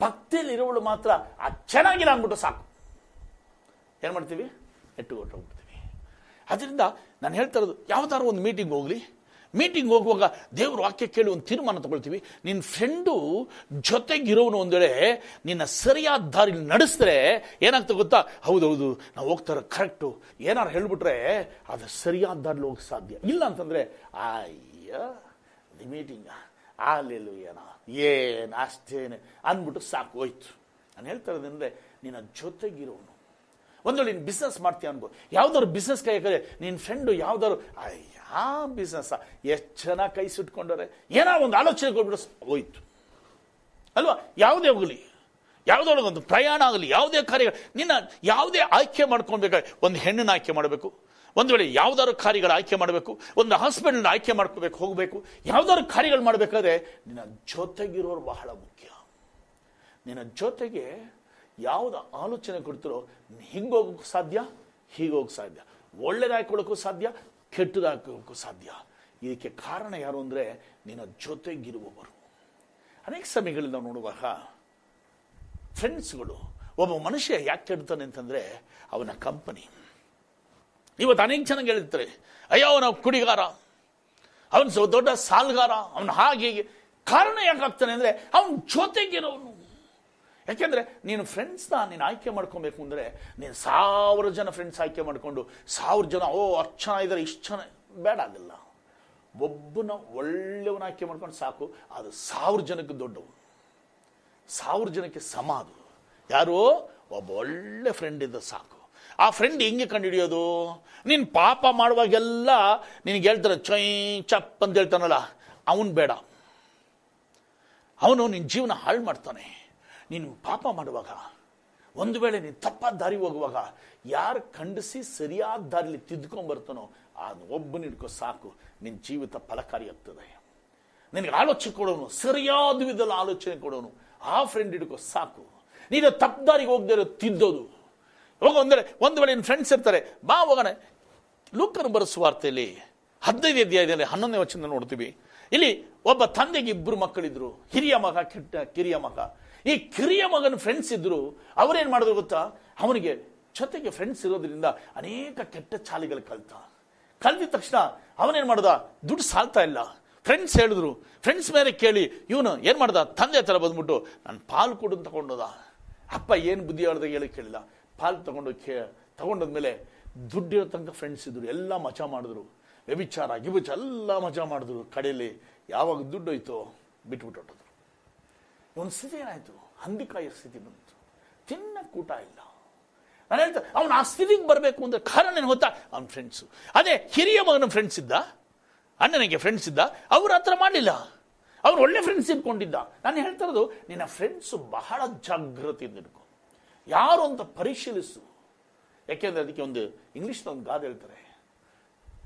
ಭಕ್ತಿಯಲ್ಲಿ ಇರೋವಳು ಮಾತ್ರ, ಆ ಚೆನ್ನಾಗಿಲ್ಲ ಅಂದ್ಬಿಟ್ಟು ಸಾಕು. ಏನು ಮಾಡ್ತೀವಿ? ಎಟ್ಟು ಹೊಟ್ಟೋಗ್ಬಿಡ್ತೀವಿ ಅದರಿಂದ ನಾನು ಹೇಳ್ತಾ ಇರೋದು, ಯಾವ್ದಾದ್ರು ಒಂದು ಮೀಟಿಂಗ್ ಹೋಗ್ಲಿ. ಮೀಟಿಂಗ್ ಹೋಗುವಾಗ ದೇವ್ರ ವಾಕ್ಯ ಕೇಳಿ ಒಂದು ತೀರ್ಮಾನ ತಗೊಳ್ತೀವಿ. ನಿನ್ನ ಫ್ರೆಂಡು ಜೊತೆಗಿರೋನು ಒಂದು ವೇಳೆ ನಿನ್ನ ಸರಿಯಾದ ದಾರಿ ನಡೆಸಿದ್ರೆ ಏನಾಗ್ತದೆ ಗೊತ್ತಾ? ಹೌದೌದು, ನಾವು ಹೋಗ್ತಾರೆ ಕರೆಕ್ಟು ಏನಾರು ಹೇಳಿಬಿಟ್ರೆ ಅದು ಸರಿಯಾದ ದಾರಿಲಿ ಹೋಗಕ್ಕೆ ಸಾಧ್ಯ. ಇಲ್ಲ ಅಂತಂದ್ರೆ, ಅಯ್ಯ ದಿ ಮೀಟಿಂಗ ಆಗಲಿಲ್ಲ ಏನ ಏನು ಅಷ್ಟೇನೆ? ಅಂದ್ಬಿಟ್ಟು ಸಾಕು, ಹೋಯ್ತು. ನಾನು ಹೇಳ್ತಾ ಇರೋದಂದರೆ ನಿನ್ನ ಜೊತೆಗಿರೋನು. ಒಂದು ವೇಳೆ ನೀನು ಬಿಸ್ನೆಸ್ ಮಾಡ್ತೀಯ ಅನ್ಬೋದು ಯಾವ್ದಾದ್ರು ಬಿಸ್ನೆಸ್ ಕೈ ನಿನ್ನ ಫ್ರೆಂಡು ಯಾವ್ದಾದ್ರು ಯಾ ಬಿಸ್ನೆಸ್ ಎಷ್ಟು ಚೆನ್ನಾಗಿ ಕೈ ಸುಟ್ಕೊಂಡವ್ರೆ? ಏನೋ ಒಂದು ಆಲೋಚನೆ ಕೊಟ್ಬಿಟ್ಟು ಹೋಯ್ತು. ಅಲ್ವಾ? ಯಾವುದೇ ಹೋಗಲಿ. ಯಾವುದೋ ಒಂದು ಪ್ರಯಾಣ ಆಗಲಿ, ಯಾವುದೇ ಕಾರ್ಯಗಳು ನಿನ್ನ ಯಾವುದೇ ಆಯ್ಕೆ ಮಾಡ್ಕೊಬೇಕಾದ್ರೆ ಒಂದು ಹೆಣ್ಣನ್ನು ಆಯ್ಕೆ ಮಾಡಬೇಕು. ಒಂದು ವೇಳೆ ಯಾವ್ದಾದ್ರು ಕಾರ್ಯಗಳು ಆಯ್ಕೆ ಮಾಡಬೇಕು. ಒಂದು ಹಾಸ್ಪಿಟಲ್ನ ಆಯ್ಕೆ ಮಾಡ್ಕೋಬೇಕು, ಹೋಗಬೇಕು. ಯಾವ್ದಾದ್ರು ಕಾರ್ಯಗಳು ಮಾಡಬೇಕಾದ್ರೆ ನಿನ್ನ ಜೊತೆಗಿರೋರು ಬಹಳ ಮುಖ್ಯ. ನಿನ್ನ ಜೊತೆಗೆ ಯಾವ್ದು ಆಲೋಚನೆ ಕೊಡ್ತಿರೋ ಹಿಂಗೆ ಹೋಗೋಕ್ಕೂ ಸಾಧ್ಯ? ಹೀಗೆ ಹೋಗಕ್ಕೆ ಸಾಧ್ಯ. ಒಳ್ಳೇದಾಯ್ಕೊಳ್ಳೋಕ್ಕೂ ಸಾಧ್ಯ. ಕೆಟ್ಟದಾಯ್ಕೊಳ್ಳೋಕ್ಕೂ ಸಾಧ್ಯ. ಇದಕ್ಕೆ ಕಾರಣ ಯಾರು ಅಂದರೆ ನಿನ್ನ ಜೊತೆಗಿರುವವರು. ಅನೇಕ ಸಮಯಗಳಲ್ಲಿ ನಾವು ನೋಡುವಾಗ ಫ್ರೆಂಡ್ಸ್ಗಳು ಒಬ್ಬ ಮನುಷ್ಯ ಯಾಕೆ ಕೆಡ್ತಾನೆ ಅಂತಂದರೆ ಅವನ ಕಂಪನಿ ಇವತ್ತು ಅನೇಕ ಜನ ಹೇಳಿರ್ತಾರೆ ಅಯ್ಯೋ, ಅವನ ಕುಡಿಗಾರ, ಅವನು ದೊಡ್ಡ ಸಾಲ್ಗಾರ, ಅವನು ಹೀಗೆ. ಕಾರಣ ಯಾಕಾಗ್ತಾನೆ ಅಂದರೆ ಅವನ ಜೊತೆಗಿರೋನು. ಯಾಕೆಂದ್ರೆ ನೀನು ಫ್ರೆಂಡ್ಸ್ನ ನೀನು ಆಯ್ಕೆ ಮಾಡ್ಕೊಬೇಕು ಅಂದ್ರೆ ನೀನು ಸಾವಿರ ಜನ ಫ್ರೆಂಡ್ಸ್ ಆಯ್ಕೆ ಮಾಡಿಕೊಂಡು ಸಾವಿರ ಜನ, ಓ, ಅಷ್ಟು ಜನ ಇದ್ದಾರೆ ಇಷ್ಟು ಜನ, ಬೇಡ ಆಗಲ್ಲ ಒಬ್ಬನ ಒಳ್ಳೆಯವನ ಆಯ್ಕೆ ಮಾಡ್ಕೊಂಡು ಸಾಕು, ಅದು ಸಾವಿರ ಜನಕ್ಕೆ ದೊಡ್ಡವು ಸಾವಿರ ಜನಕ್ಕೆ ಸಮ ಅದು. ಯಾರು? ಒಬ್ಬ ಒಳ್ಳೆ ಫ್ರೆಂಡ್ ಇದ್ದ ಸಾಕು. ಆ ಫ್ರೆಂಡ್ ಹೆಂಗೆ ಕಂಡುಹಿಡಿಯೋದು? ನೀನು ಪಾಪ ಮಾಡುವಾಗೆಲ್ಲ ನಿನಗೆ ಹೇಳ್ತಾರೆ, ಚೈ, ಚಪ್ ಅಂತ ಹೇಳ್ತಾನಲ್ಲ, ಅವನು ಬೇಡ. ಅವನು ನಿನ್ನ ಜೀವನ ಹಾಳು ಮಾಡ್ತಾನೆ. ನೀನು ಪಾಪ ಮಾಡುವಾಗ, ಒಂದು ವೇಳೆ ನೀನು ತಪ್ಪಾದ ದಾರಿ ಹೋಗುವಾಗ, ಯಾರು ಖಂಡಿಸಿ ಸರಿಯಾದ ದಾರಿಲಿ ತಿದ್ಕೊಂಡ್ಬರ್ತಾನೋ ಆ ಒಬ್ಬನ ಹಿಡ್ಕೋ ಸಾಕು ನಿನ್ನ ಜೀವಿತ ಫಲಕಾರಿಯಾಗ್ತದೆ ನಿನಗೆ ಆಲೋಚನೆ ಕೊಡೋನು, ಸರಿಯಾದ ವಿಧದಲ್ಲಿ ಆಲೋಚನೆ ಕೊಡೋನು, ಆ ಫ್ರೆಂಡ್ ಹಿಡ್ಕೋ ಸಾಕು. ನೀನು ತಪ್ಪು ದಾರಿಗೆ ಹೋಗದೆ ಇರೋ ತಿದ್ದೋದು. ಹೋಗ ಅಂದರೆ ಒಂದು ವೇಳೆ ನಿನ್ನ ಫ್ರೆಂಡ್ಸ್ ಇರ್ತಾರೆ, ಬಾ ಹೋಗೋಣ. ಲೂಕನ್ನು ಬರೆಸುವ ವಾರ್ತೆಯಲ್ಲಿ ಹದಿನೈದು ಅಧ್ಯಾಯದಲ್ಲಿ, ಹನ್ನೊಂದನೇ ವಚನ ನೋಡ್ತೀವಿ. ಇಲ್ಲಿ ಒಬ್ಬ ತಂದೆಗೆ ಇಬ್ಬರು ಮಕ್ಕಳಿದ್ರು, ಹಿರಿಯ ಮಗ, ಕೆಟ್ಟ, ಕಿರಿಯ ಮಗ. ಈ ಕಿರಿಯ ಮಗನ ಫ್ರೆಂಡ್ಸ್ ಇದ್ರು, ಅವರೇನು ಮಾಡಿದ್ರು ಗೊತ್ತಾ? ಅವನಿಗೆ ಜೊತೆಗೆ ಫ್ರೆಂಡ್ಸ್ ಇರೋದ್ರಿಂದ ಅನೇಕ ಕೆಟ್ಟ ಚಾಲಿಗಳು ಕಲ್ತ. ಕಲ್ತಿದ ತಕ್ಷಣ ಅವನೇನ್ ಮಾಡ್ದ? ದುಡ್ಡು ಸಾಲ್ತಾ ಇಲ್ಲ. ಫ್ರೆಂಡ್ಸ್ ಹೇಳಿದ್ರು ಫ್ರೆಂಡ್ಸ್ ಮೇಲೆ ಕೇಳಿ, ಇವನು ಏನ್ ಮಾಡ್ದ? ತಂದೆ ತರ ಬಂದ್ಬಿಟ್ಟು ನಾನು ಪಾಲು ಕೊಡು ತಗೊಂಡೋದ. ಅಪ್ಪ ಏನು ಬುದ್ಧಿ ಹೇಳ್ದಾಗ ಹೇಳಿ ಕೇಳಿಲ್ಲ. ಪಾಲು ತಗೊಂಡು ಕೇ, ತಗೊಂಡೋದ್ಮೇಲೆ ದುಡ್ಡಿರೋ ತನಕ ಫ್ರೆಂಡ್ಸ್ ಇದ್ರು, ಎಲ್ಲ ಮಜಾ ಮಾಡಿದ್ರು. ವ್ಯಭಿಚಾರ ಗಿಬಿಚಾರ ಎಲ್ಲ ಮಜಾ ಮಾಡಿದ್ರು ಕಡೆಯಲ್ಲಿ. ಯಾವಾಗ ದುಡ್ಡು ಹೋಯ್ತೋ ಬಿಟ್ಬಿಟ್ಟು ಒಂದು ಸ್ಥಿತಿ ಏನಾಯಿತು? ಹಂದಿಕಾಯಿಯ ಸ್ಥಿತಿ ಬಂತು. ತಿನ್ನ ಕೂಟ ಇಲ್ಲ. ನಾನು ಹೇಳ್ತಾ, ಅವನು ಆ ಸ್ಥಿತಿಗೆ ಬರಬೇಕು ಅಂದ್ರೆ ಕಾರಣ ಏನು ಗೊತ್ತಾ? ಅವನ ಫ್ರೆಂಡ್ಸು ಅದೇ, ಹಿರಿಯ ಮಗನ ಫ್ರೆಂಡ್ಸ್ ಇದ್ದ? ಅಣ್ಣನಿಗೆ ಫ್ರೆಂಡ್ಸ್ ಇದ್ದ? ಅವ್ರ ಹತ್ರ ಮಾಡಲಿಲ್ಲ. ಅವ್ರು ಒಳ್ಳೆ ಫ್ರೆಂಡ್ಸ್ ಇಟ್ಕೊಂಡಿದ್ದ ನಾನು ಹೇಳ್ತಾ ಇರೋದು, ನಿನ್ನ ಫ್ರೆಂಡ್ಸು ಬಹಳ ಜಾಗೃತಿಯಿಂದ ಇಟ್ಕೊ. ಯಾರು ಅಂತ ಪರಿಶೀಲಿಸು. ಯಾಕೆಂದ್ರೆ ಅದಕ್ಕೆ ಒಂದು ಇಂಗ್ಲೀಷ್ನ ಒಂದು ಗಾದೆ ಹೇಳ್ತಾರೆ.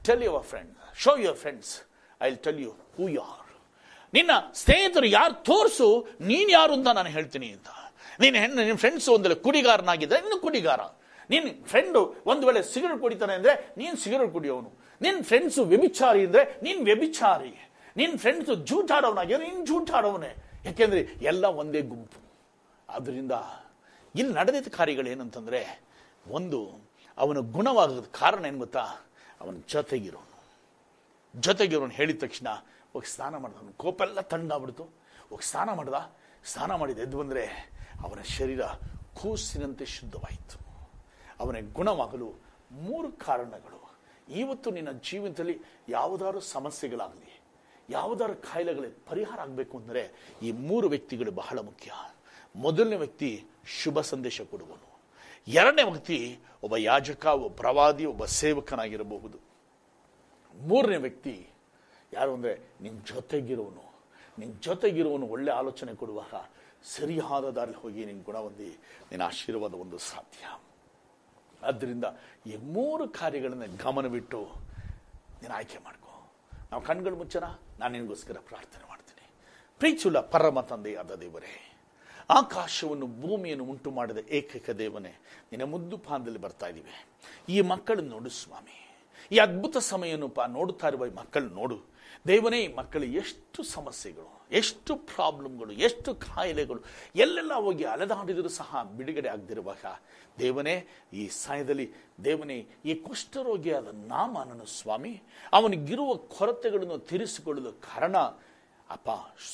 Tell your friend show your friends I tell you who you ನಿನ್ನ ಸ್ನೇಹಿತರು ಯಾರು ತೋರಿಸು, ನೀನು ಯಾರು ಅಂತ ನಾನು ಹೇಳ್ತೀನಿ ಅಂತ. ನೀನು ಹೆಣ್ಣು ನಿಮ್ಮ ಫ್ರೆಂಡ್ಸ್ ಒಂದೇ ಕುಡಿಗಾರನಾಗಿದ್ದರೆ ನಿನ್ನ ಕುಡಿಗಾರ. ನಿನ್ನ ಫ್ರೆಂಡು ಒಂದು ವೇಳೆ ಸಿಗರೇಟ್ ಕುಡಿತಾನೆ ಅಂದ್ರೆ ನೀನು ಸಿಗರೇಟ್ ಕುಡಿಯೋನು. ನಿನ್ನ ಫ್ರೆಂಡ್ಸು ವ್ಯಭಿಚಾರಿ ಅಂದರೆ ನೀನು ವ್ಯಭಿಚಾರಿ. ನಿನ್ನ ಫ್ರೆಂಡ್ಸು ಜೂಟಾಡೋನಾಗಿದ್ರೆ ನೀನು ಜೂಟಾಡೋವನೇ. ಯಾಕೆಂದ್ರೆ ಎಲ್ಲ ಒಂದೇ ಗುಂಪು. ಆದ್ದರಿಂದ ಇಲ್ಲಿ ನಡೆದಿದ್ದ ಕಾರ್ಯಗಳೇನಂತಂದರೆ ಒಂದು, ಅವನ ಗುಣವಾಗದ ಕಾರಣ ಏನು ಗೊತ್ತಾ? ಅವನ ಜೊತೆಗಿರೋನು. ಜೊತೆಗಿರೋನು ಹೇಳಿದ ತಕ್ಷಣ ಹೋಗಿ ಸ್ನಾನ ಮಾಡ್ದ ಅವನ ಕೋಪೆಲ್ಲ ತಣ್ಣಾಗ್ಬಿಡ್ತು. ಹೋಗಿ ಸ್ನಾನ ಮಾಡ್ದ. ಸ್ನಾನ ಮಾಡಿದ ಎದ್ದು ಬಂದರೆ ಅವನ ಶರೀರ ಕೂಸಿನಂತೆ ಶುದ್ಧವಾಯಿತು. ಅವನ ಗುಣವಾಗಲು ಮೂರು ಕಾರಣಗಳು. ಇವತ್ತು ನಿನ್ನ ಜೀವನದಲ್ಲಿ ಯಾವುದಾದ್ರು ಸಮಸ್ಯೆಗಳಾಗಲಿ, ಯಾವುದಾದ್ರು ಕಾಯಿಲೆಗಳ ಪರಿಹಾರ ಆಗಬೇಕು ಅಂದರೆ ಈ ಮೂರು ವ್ಯಕ್ತಿಗಳು ಬಹಳ ಮುಖ್ಯ. ಮೊದಲನೇ ವ್ಯಕ್ತಿ ಶುಭ ಸಂದೇಶ ಕೊಡುವನು. ಎರಡನೇ ವ್ಯಕ್ತಿ ಒಬ್ಬ ಯಾಜಕ, ಒಬ್ಬ ಪ್ರವಾದಿ, ಒಬ್ಬ ಸೇವಕನಾಗಿರಬಹುದು. ಮೂರನೇ ವ್ಯಕ್ತಿ ಯಾರು ಅಂದರೆ ನಿಮ್ಮ ಜೊತೆಗಿರೋನು. ನಿನ್ನ ಜೊತೆಗಿರೋನು ಒಳ್ಳೆ ಆಲೋಚನೆ ಕೊಡುವಾಗ ಸರಿಯಾದ ದಾರಿ ಹೋಗಿ ನಿನ್ನ ಗುಣ ಹೊಂದಿ ನಿನ್ನ ಆಶೀರ್ವಾದ ಒಂದು ಸಾಧ್ಯ. ಆದ್ದರಿಂದ ಈ ಮೂರು ಕಾರ್ಯಗಳನ್ನು ಗಮನವಿಟ್ಟು ನೀನು ಆಯ್ಕೆ ಮಾಡ್ಕೋ. ನಾವು ಕಣ್ಗಳು ಮುಚ್ಚನ ನಾನು ನಿನಗೋಸ್ಕರ ಪ್ರಾರ್ಥನೆ ಮಾಡ್ತೀನಿ. ಪ್ರೀಚುಲ ಪರಮ ತಂದೆಯಾದ ದೇವರೇ, ಆಕಾಶವನ್ನು ಭೂಮಿಯನ್ನು ಉಂಟು ಮಾಡಿದ ಏಕೈಕ ದೇವನೇ ನಿನ್ನ ಮುದ್ದು ಪಾನದಲ್ಲಿ ಬರ್ತಾ ಇದ್ದೀವಿ ಈ ಮಕ್ಕಳನ್ನು ನೋಡು ಸ್ವಾಮಿ. ಈ ಅದ್ಭುತ ಸಮಯವನ್ನು ಪಾ ನೋಡುತ್ತಾ ಇರುವ ಈ ಮಕ್ಕಳು ನೋಡು. ದೇವನೇ, ಮಕ್ಕಳು, ಎಷ್ಟು ಸಮಸ್ಯೆಗಳು, ಎಷ್ಟು ಪ್ರಾಬ್ಲಮ್ಗಳು, ಎಷ್ಟು ಕಾಯಿಲೆಗಳು, ಎಲ್ಲೆಲ್ಲ ಹೋಗಿ ಅಲೆದಾಡಿದರೂ ಸಹ ಬಿಡುಗಡೆ ಆಗದಿರುವಾಗ ದೇವನೇ, ಈ ಸಾಯದಲ್ಲಿ ದೇವನೇ, ಈ ಕುಷ್ಠರೋಗಿಯಾದ ನಾಮನನ್ನು ಸ್ವಾಮಿ ಅವನಿಗಿರುವ ಕೊರತೆಗಳನ್ನು ತೀರಿಸಿಕೊಳ್ಳಲು ಕಾರಣ, ಅಪ್ಪ,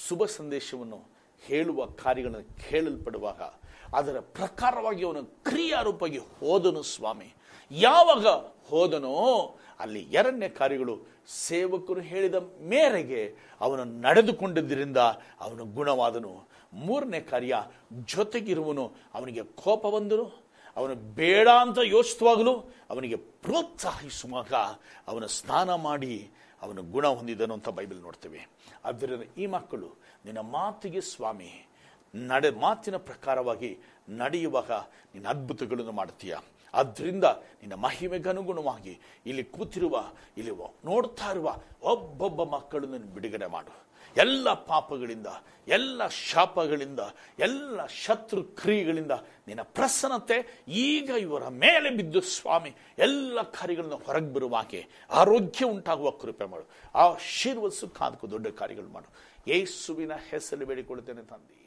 ಶುಭ ಸಂದೇಶವನ್ನು ಹೇಳುವ ಕಾರ್ಯಗಳನ್ನು ಕೇಳಲ್ಪಡುವಾಗ ಅದರ ಪ್ರಕಾರವಾಗಿ ಅವನು ಕ್ರಿಯಾರೂಪವಾಗಿ ಹೋದನು ಸ್ವಾಮಿ. ಯಾವಾಗ ಹೋದನೋ ಅಲ್ಲಿ ಎರಡನೇ ಕಾರ್ಯಗಳು ಸೇವಕರು ಹೇಳಿದ ಮೇರೆಗೆ ಅವನು ನಡೆದುಕೊಂಡಿದ್ದರಿಂದ ಅವನು ಗುಣವಾದನು. ಮೂರನೇ ಕಾರ್ಯ, ಜೊತೆಗಿರುವನು, ಅವನಿಗೆ ಕೋಪ ಬಂದನು. ಅವನು ಬೇಡ ಅಂತ ಯೋಚಿಸುವಾಗಲೂ ಅವನಿಗೆ ಪ್ರೋತ್ಸಾಹಿಸುವಾಗ ಅವನು ಸ್ನಾನ ಮಾಡಿ ಅವನು ಗುಣ ಹೊಂದಿದನು ಅಂತ ಬೈಬಲ್ ನೋಡ್ತೇವೆ. ಆದ್ದರಿಂದ ಈ ಮಕ್ಕಳು, ನಿನ್ನ ಮಾತಿಗೆ ಸ್ವಾಮಿ, ನಡೆ ಮಾತಿನ ಪ್ರಕಾರವಾಗಿ ನಡೆಯುವಾಗ ನಿನ್ನ ಅದ್ಭುತಗಳನ್ನು ಮಾಡ್ತೀಯ ಆದ್ದರಿಂದ ನಿನ್ನ ಮಹಿಮೆಗನುಗುಣವಾಗಿ ಇಲ್ಲಿ ಕೂತಿರುವ, ಇಲ್ಲಿ ನೋಡ್ತಾ ಇರುವ ಒಬ್ಬೊಬ್ಬ ಮಕ್ಕಳನ್ನು ನೀನು ಬಿಡುಗಡೆ ಮಾಡು. ಎಲ್ಲ ಪಾಪಗಳಿಂದ, ಎಲ್ಲ ಶಾಪಗಳಿಂದ, ಎಲ್ಲ ಶತ್ರು ಕ್ರಿಯೆಗಳಿಂದ ನಿನ್ನ ಪ್ರಸನ್ನತೆ ಈಗ ಇವರ ಮೇಲೆ ಬಿದ್ದು ಸ್ವಾಮಿ, ಎಲ್ಲ ಕಾರ್ಯಗಳನ್ನು ಹೊರಗೆ ಬರುವಾಗೆ ಆರೋಗ್ಯ ಉಂಟಾಗುವ ಕೃಪೆ ಮಾಡು. ಆಶೀರ್ವದಿಸು, ಕಾದಕು ದೊಡ್ಡ ಕಾರ್ಯಗಳು ಮಾಡು. ಯೇಸುವಿನ ಹೆಸರು ಬೇಡಿಕೊಳ್ಳುತ್ತೇನೆ ತಂದೆ.